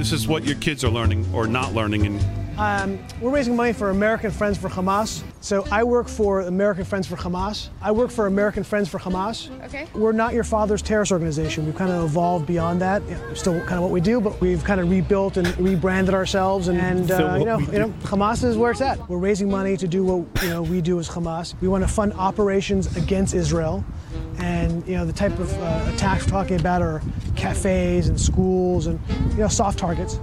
This is what your kids are learning or not learning in Um, we're raising money for American Friends for Hamas. So I work for American Friends for Hamas. I work for American Friends for Hamas. Okay. We're not your father's terrorist organization. We've kind of evolved beyond that. You know, still kind of what we do, but we've kind of rebuilt and rebranded ourselves. And, and So uh, you know, you know, Hamas is where it's at. We're raising money to do what you know we do as Hamas. We want to fund operations against Israel. And you know the type of uh, attacks we're talking about are cafes and schools and you know soft targets.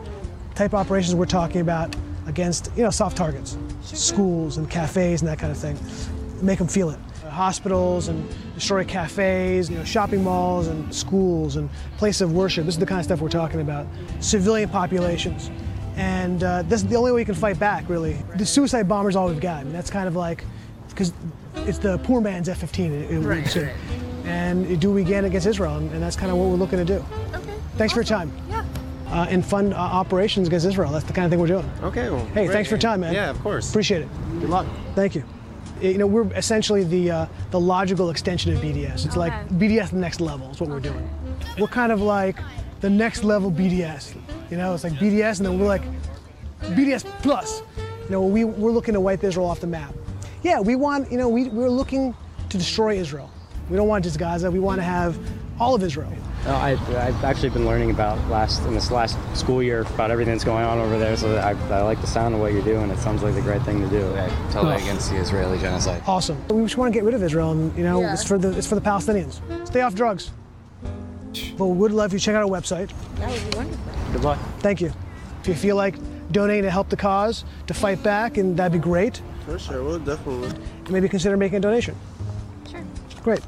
Type of operations we're talking about against you know soft targets, schools and cafes and that kind of thing. Make them feel it. Hospitals and destroy cafes, you know, shopping malls and schools and places of worship. This is the kind of stuff we're talking about. Civilian populations. And uh, this is the only way we can fight back, really. The suicide bomber is all we've got. I mean, that's kind of like, because it's the poor man's F-15. It, it, Right. And do we again against Israel, and, and that's kind of what we're looking to do. Okay. Thanks for your time. Yeah. Uh, and fund uh, operations against Israel. That's the kind of thing we're doing. Okay. Well, Hey, great. thanks for your time, man. Yeah, of course. Appreciate it. Good luck. Thank you. You know, we're essentially the uh, the logical extension of BDS. It's like BDS the next level is what we're doing. We're kind of like the next level BDS. You know, it's like BDS, and then we're like BDS plus. You know, we we're looking to wipe Israel off the map. Yeah, we want. You know, we we're looking to destroy Israel. We don't want just Gaza. We want to have all of Israel. Uh, I, I've actually been learning about last in this last school year about everything that's going on over there. So I, I like the sound of what you're doing. It sounds like the great thing to do. totally Oh. against the Israeli genocide. Awesome. We just want to get rid of Israel, and you know, Yeah. it's for the it's for the Palestinians. Stay off drugs. But we would love you to check out our website. That would be wonderful. Good luck. Thank you. If you feel like donating to help the cause, to fight back, and that'd be great. For sure, we'll definitely. And maybe consider making a donation. Sure. Great.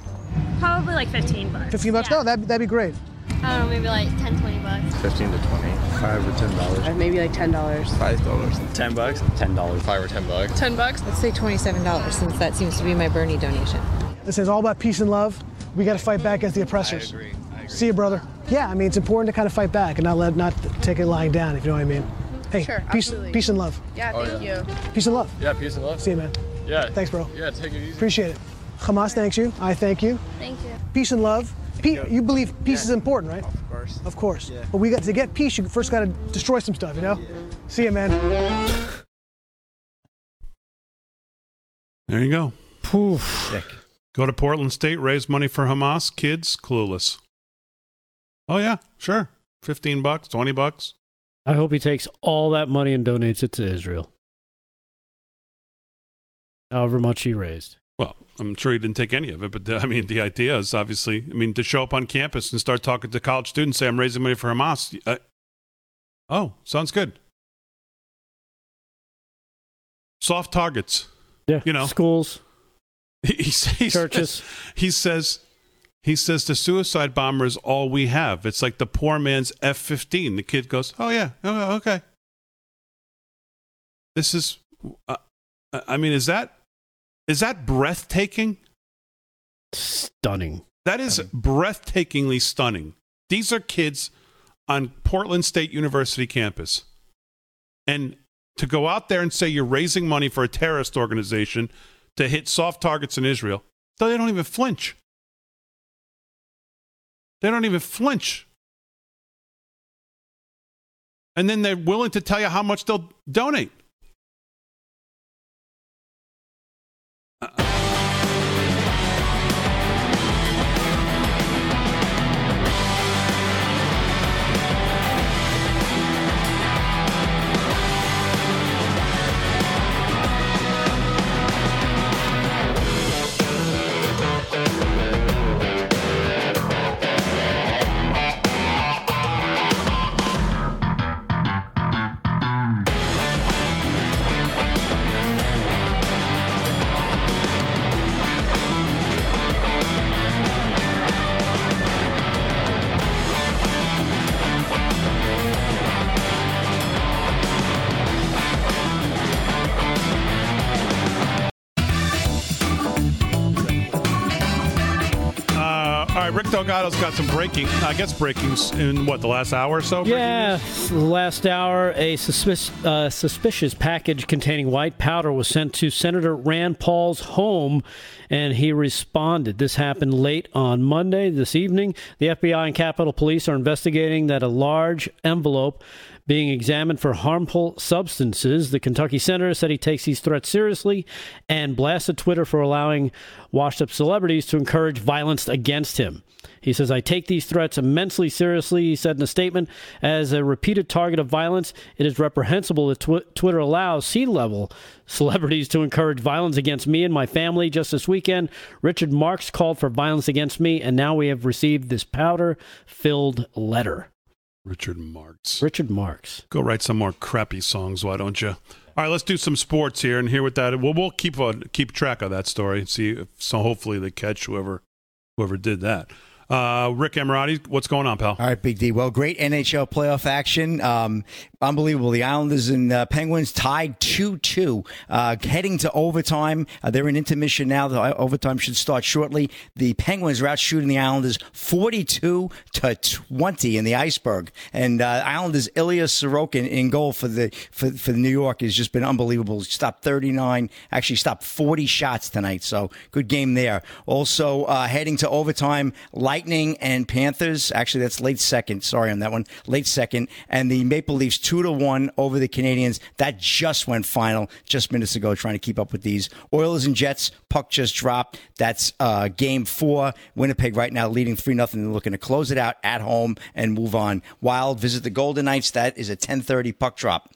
Probably like 15 bucks. 15 bucks? No, that'd, that'd be great. I don't know, maybe like 10, 20 bucks. 15 to 20. Five or ten dollars. Maybe like ten dollars. Five dollars. Ten bucks. Ten dollars. Five or ten bucks. Ten bucks. Let's say twenty-seven dollars, since that seems to be my Bernie donation. This is all about peace and love. We got to fight back as the oppressors. I agree. See you, brother. Yeah, I mean, it's important to kind of fight back and not let not take it lying down, if you know what I mean. Hey, Sure, peace, absolutely. peace and love. Yeah, Oh, thank yeah. you. Peace and love. Yeah, peace and love. See you, man. Yeah. Thanks, bro. Yeah, take it easy. Appreciate it. Hamas thanks you. I thank you. Thank you. Peace and love. Pe- you believe peace is important, right? Of course. Of course. But we got to get peace. You first got to destroy some stuff, you know. See you, man. There you go. Poof. Go to Portland State, raise money for Hamas. Kids, clueless. Oh yeah, sure. Fifteen bucks, twenty bucks. I hope he takes all that money and donates it to Israel. however much he raised. Well, I'm sure he didn't take any of it, but the, I mean, the idea is obviously, I mean, to show up on campus and start talking to college students, say I'm raising money for Hamas. Uh, oh, sounds good. Soft targets. Yeah, you know, schools, he, he, he churches. Says, he says, he says the suicide bomber is all we have. It's like the poor man's F-15. The kid goes, "Oh yeah, oh, okay." This is, uh, I mean, is that is that breathtaking? Stunning. That is breathtakingly stunning. These are kids on Portland State University campus. And to go out there and say you're raising money for a terrorist organization to hit soft targets in Israel, they don't even flinch. They don't even flinch. And then they're willing to tell you how much they'll donate. Uh, Delgado's got some breaking, I guess, breakings in what, the last hour or so? Yeah, last hour, a uh, suspicious package containing white powder was sent to Senator Rand Paul's home, and he responded. This happened late on Monday this evening. The FBI and Capitol Police are investigating that a large envelope being examined for harmful substances. The Kentucky senator said he takes these threats seriously and blasted Twitter for allowing washed up celebrities to encourage violence against him. He says, I take these threats immensely seriously, he said in a statement. As a repeated target of violence, it is reprehensible that tw- Twitter allows sea level celebrities to encourage violence against me and my family. Just this weekend, Richard Marx called for violence against me, and now we have received this powder filled letter. Richard Marx. Richard Marx. Go write some more crappy songs, why don't you? All right, let's do some sports here and hear what that. Well, we'll keep uh, keep track of that story. and See, if, so hopefully they catch whoever whoever did that. Uh, Rick Emirati, what's going on, pal? All right, Big D. Well, great NHL playoff action. Um, unbelievable. The Islanders and uh, Penguins tied 2 2, uh, heading to overtime. Uh, they're in intermission now. The overtime should start shortly. The Penguins are out shooting the Islanders 42 to 20 in the iceberg. And uh, Islanders Ilya Sorokin in goal for the for, for New York has just been unbelievable. Stopped 39, actually stopped 40 shots tonight. So good game there. Also, uh, heading to overtime, Lightning and Panthers. Actually, that's late second. Sorry on that one. Late second. And the Maple Leafs two to one over the Canadiens. That just went final just minutes ago, trying to keep up with these. Oilers and Jets, puck just dropped. That's uh, game four. Winnipeg right now leading 3 nothing. They're looking to close it out at home and move on. Wild visit the Golden Knights. That is a 1030 puck drop.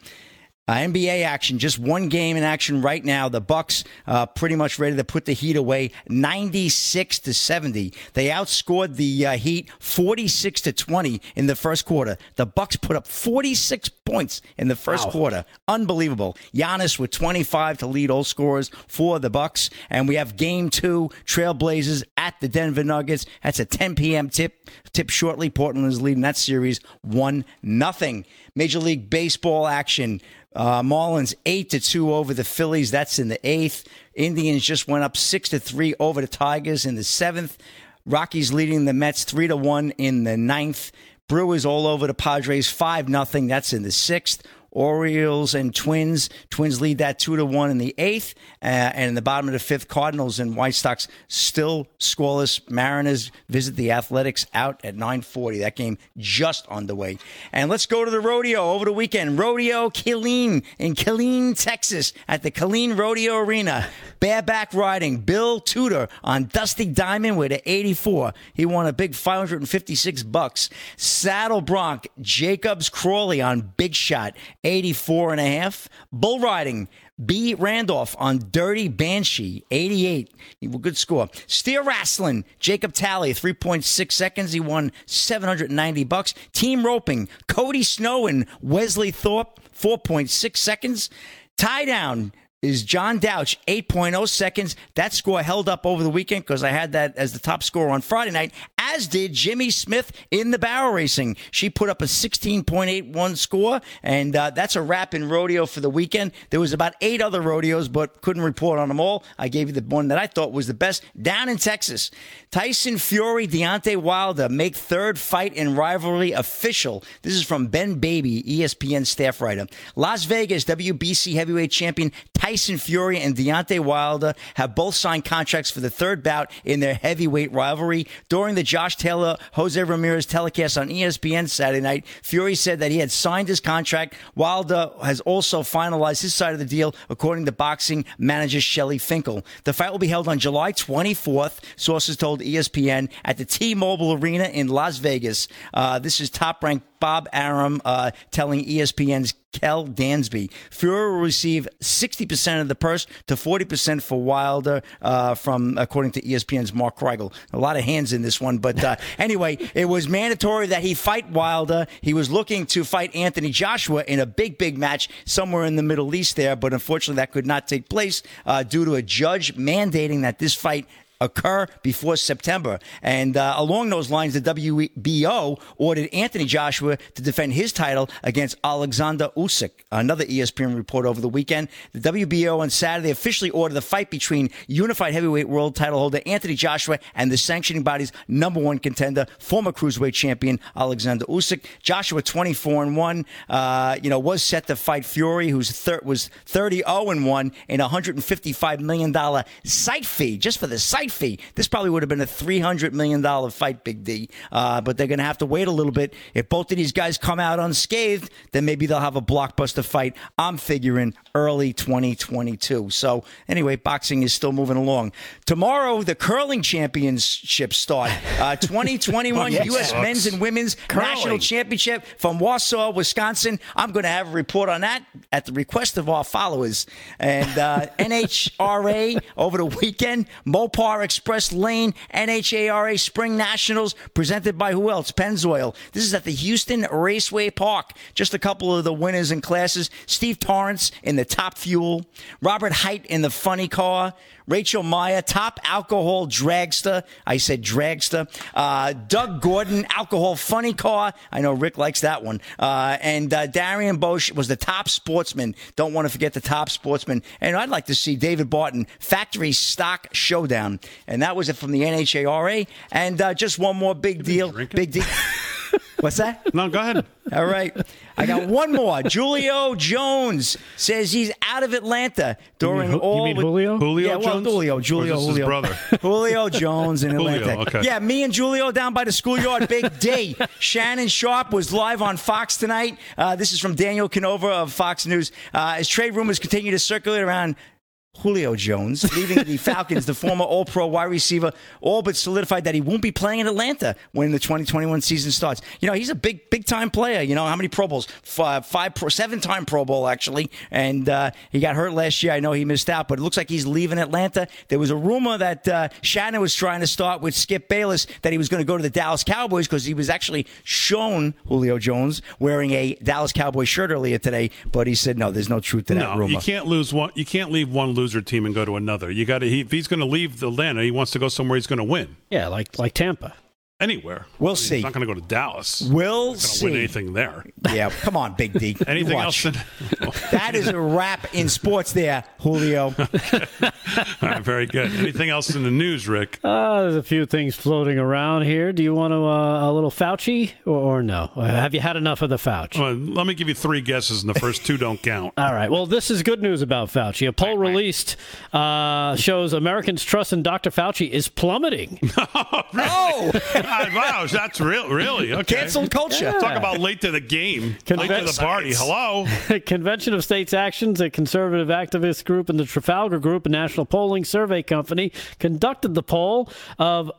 Uh, NBA action, just one game in action right now. The Bucks uh, pretty much ready to put the Heat away, ninety-six to seventy. They outscored the uh, Heat forty-six to twenty in the first quarter. The Bucks put up forty-six points in the first Wow. quarter. Unbelievable. Giannis with twenty-five to lead all scorers for the Bucks, and we have Game Two, Trailblazers at the Denver Nuggets. That's a 10 p.m. tip. Tip shortly. Portland is leading that series one nothing. Major League Baseball action. Uh, Marlins eight to two over the Phillies. That's in the eighth. Indians just went up six to three over the Tigers in the seventh. Rockies leading the Mets three to one in the ninth. Brewers all over the Padres five nothing. That's in the sixth. Orioles and Twins. Twins lead that two to one in the eighth, uh, and in the bottom of the fifth, Cardinals and White Sox still scoreless. Mariners visit the Athletics out at 9:40. That game just underway. And let's go to the rodeo over the weekend. Rodeo Killeen in Killeen, Texas, at the Killeen Rodeo Arena. Bareback riding, Bill Tutor on Dusty Diamond with an 84. He won a big 556 bucks. Saddle Bronc, Jacobs Crawley on Big Shot, 84 and a half. Bull riding, B. Randolph on Dirty Banshee, 88. Good score. Steer Wrestling, Jacob Talley, 3.6 seconds. He won 790 bucks. Team Roping, Cody Snow and Wesley Thorp, 4.6 seconds. Tie down is John Douch, 8.0 seconds. That score held up over the weekend because I had that as the top score on Friday night, as did Jimmie Smith in the barrel racing. She put up a 16.81 score, and uh, that's a wrap in rodeo for the weekend. There was about eight other rodeos, but couldn't report on them all. I gave you the one that I thought was the best down in Texas. Tyson Fury, Deontay Wilder make third fight in rivalry official. This is from Ben Baby, ESPN staff writer. Las Vegas WBC heavyweight champion Tyson Fury and Deontay Wilder have both signed contracts for the third bout in their heavyweight rivalry. During the Josh Taylor Jose Ramirez telecast on ESPN Saturday night, Fury said that he had signed his contract. Wilder has also finalized his side of the deal, according to boxing manager Shelly Finkel. The fight will be held on July 24th, sources told ESPN, at the T Mobile Arena in Las Vegas. Uh, this is top ranked Bob Arum uh, telling ESPN's Kel Dansby. Fury will receive 60% of the purse to 40% for Wilder, uh, from according to ESPN's Mark Kriegel. A lot of hands in this one, but uh, (laughs) anyway, it was mandatory that he fight Wilder. He was looking to fight Anthony Joshua in a big, big match somewhere in the Middle East there, but unfortunately that could not take place uh, due to a judge mandating that this fight occur before September. And uh, along those lines, the WBO ordered Anthony Joshua to defend his title against Alexander Usyk. Another ESPN report over the weekend. The WBO on Saturday officially ordered the fight between unified heavyweight world title holder Anthony Joshua and the sanctioning body's number one contender, former cruiserweight champion Alexander Usyk. Joshua, 24 and one, uh, you know, was set to fight Fury, who's thir- was 30 0 and one in a 155 million dollar site fee just for the site fee. This probably would have been a $300 million fight, Big D. Uh, but they're going to have to wait a little bit. If both of these guys come out unscathed, then maybe they'll have a blockbuster fight. I'm figuring early 2022. So, anyway, boxing is still moving along. Tomorrow, the curling championships start. Uh, (laughs) 2021 Yes. U.S. men's and women's Curling. national championship from Warsaw, Wisconsin. I'm going to have a report on that at the request of our followers. And uh, (laughs) NHRA over the weekend, Mopar Express Lane, NHRA Spring Nationals, presented by who else? Pennzoil. This is at the Houston Raceway Park. Just a couple of the winners in classes. Steve Torrence in the top fuel, Robert Hight in the funny car, Rachel Meyer, top alcohol dragster. I said dragster. Uh, Doug Gordon, alcohol funny car. I know Rick likes that one. Uh, and uh, Darian Bosch was the top sportsman. Don't want to forget the top sportsman. And I'd like to see David Barton, Factory Stock Showdown. And that was it from the NHRA. And uh, just one more big deal. Big deal. (laughs) What's that? No, go ahead. All right. I got one more. Julio Jones says he's out of Atlanta during you all. mean Julio? Julio yeah, well, Jones? Julio, Julio, his Julio. brother? (laughs) Julio Jones in Julio, Atlanta. okay. Yeah, me and Julio down by the schoolyard. Big D. (laughs) Shannon Sharpe was live on Fox tonight. Uh, this is from Daniel Canova of Fox News. Uh, as trade rumors continue to circulate around Julio Jones, leaving the (laughs) Falcons, the former All Pro wide receiver, all but solidified that he won't be playing in Atlanta when the 2021 season starts. You know, he's a big, big time player. You know, how many Pro Bowls? Five, five pro, seven time Pro Bowl, actually. And uh, he got hurt last year. I know he missed out, but it looks like he's leaving Atlanta. There was a rumor that uh, Shannon was trying to start with Skip Bayless that he was going to go to the Dallas Cowboys because he was actually shown Julio Jones wearing a Dallas Cowboy shirt earlier today, but he said, no, there's no truth to that No, rumor. you can't lose one. You can't leave one loser team and go to another. You got to. He, if he's going to leave Atlanta, he wants to go somewhere he's going to win. Yeah, like like Tampa. Anywhere. We'll I mean, see. He's not going to go to Dallas. We'll He's not going to win see. anything there. Yeah, come on, Big D. (laughs) Anything Watch. else? In, That is a wrap in sports there, Julio. (laughs) All right, very good. Anything else in the news, Rick? Uh, there's a few things floating around here. Do you want to uh, a little Fauci or, or no? Uh, Have you had enough of the Fauci? Well, let me give you three guesses, and the first two don't count. (laughs) All right. Well, this is good news about Fauci. A poll released uh, shows Americans' trust in Dr. Fauci is plummeting. Oh, Wow, that's real, really okay. Canceled culture. Yeah. Talk about late to the game, late to the party. Hello. (laughs) Convention of States Actions, a conservative activist group, and the Trafalgar Group, a national polling survey company, conducted the poll of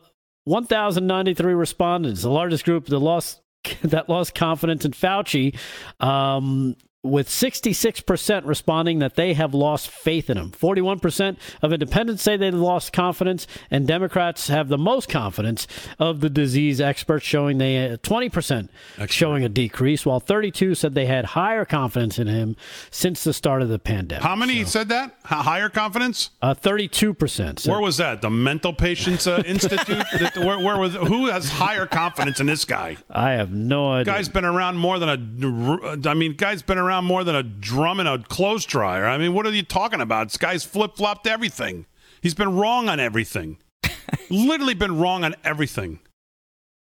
1,093 respondents, the largest group that lost (laughs) that lost confidence in Fauci. Um, with 66% responding that they have lost faith in him. 41% of independents say they've lost confidence, and Democrats have the most confidence of the disease experts, showing they had 20% showing a decrease, while 32 said they had higher confidence in him since the start of the pandemic. How many said that? H- higher confidence? Uh, 32%. So Where was that? The Mental Patients uh, (laughs) Institute? That- where, where was? Who has higher confidence in this guy? I have no idea. Guy's been around more than a. I mean, guy's been around more than a drum and a clothes dryer. I mean, what are you talking about? This guy's flip flopped everything. He's been wrong on everything. (laughs) Literally been wrong on everything.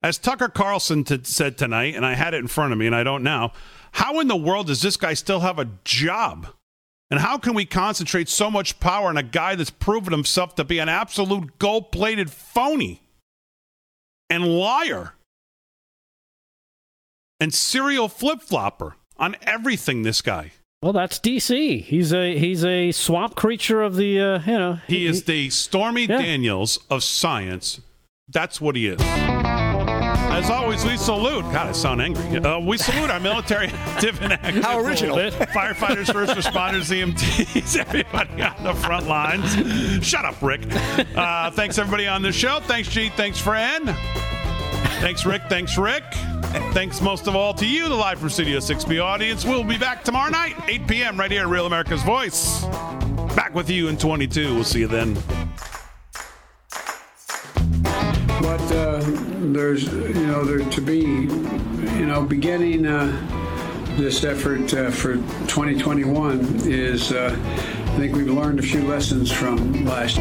As Tucker Carlson t- said tonight, and I had it in front of me, and I don't now. How in the world does this guy still have a job? And how can we concentrate so much power on a guy that's proven himself to be an absolute gold plated phony and liar and serial flip flopper on everything? This guy. well, that's DC. He's a he's a swamp creature of the uh, you know. He is the Stormy Daniels of science. That's what he is. As always, we salute. God, I sound angry. Uh, we salute our military active and active. How original. Firefighters, first responders, EMTs, (laughs) everybody on the front lines. Shut up, Rick. Uh, thanks, everybody on the show. Thanks, G. Thanks, Fran. Thanks, Rick. Thanks, Rick. Thanks most of all to you, the Live from Studio 6B audience. We'll be back tomorrow night, 8 p.m., right here at Real America's Voice. Back with you in 22. We'll see you then. But uh, there's, you know, there to be, you know, beginning uh, this effort uh, for 2021 is, uh, I think we've learned a few lessons from last.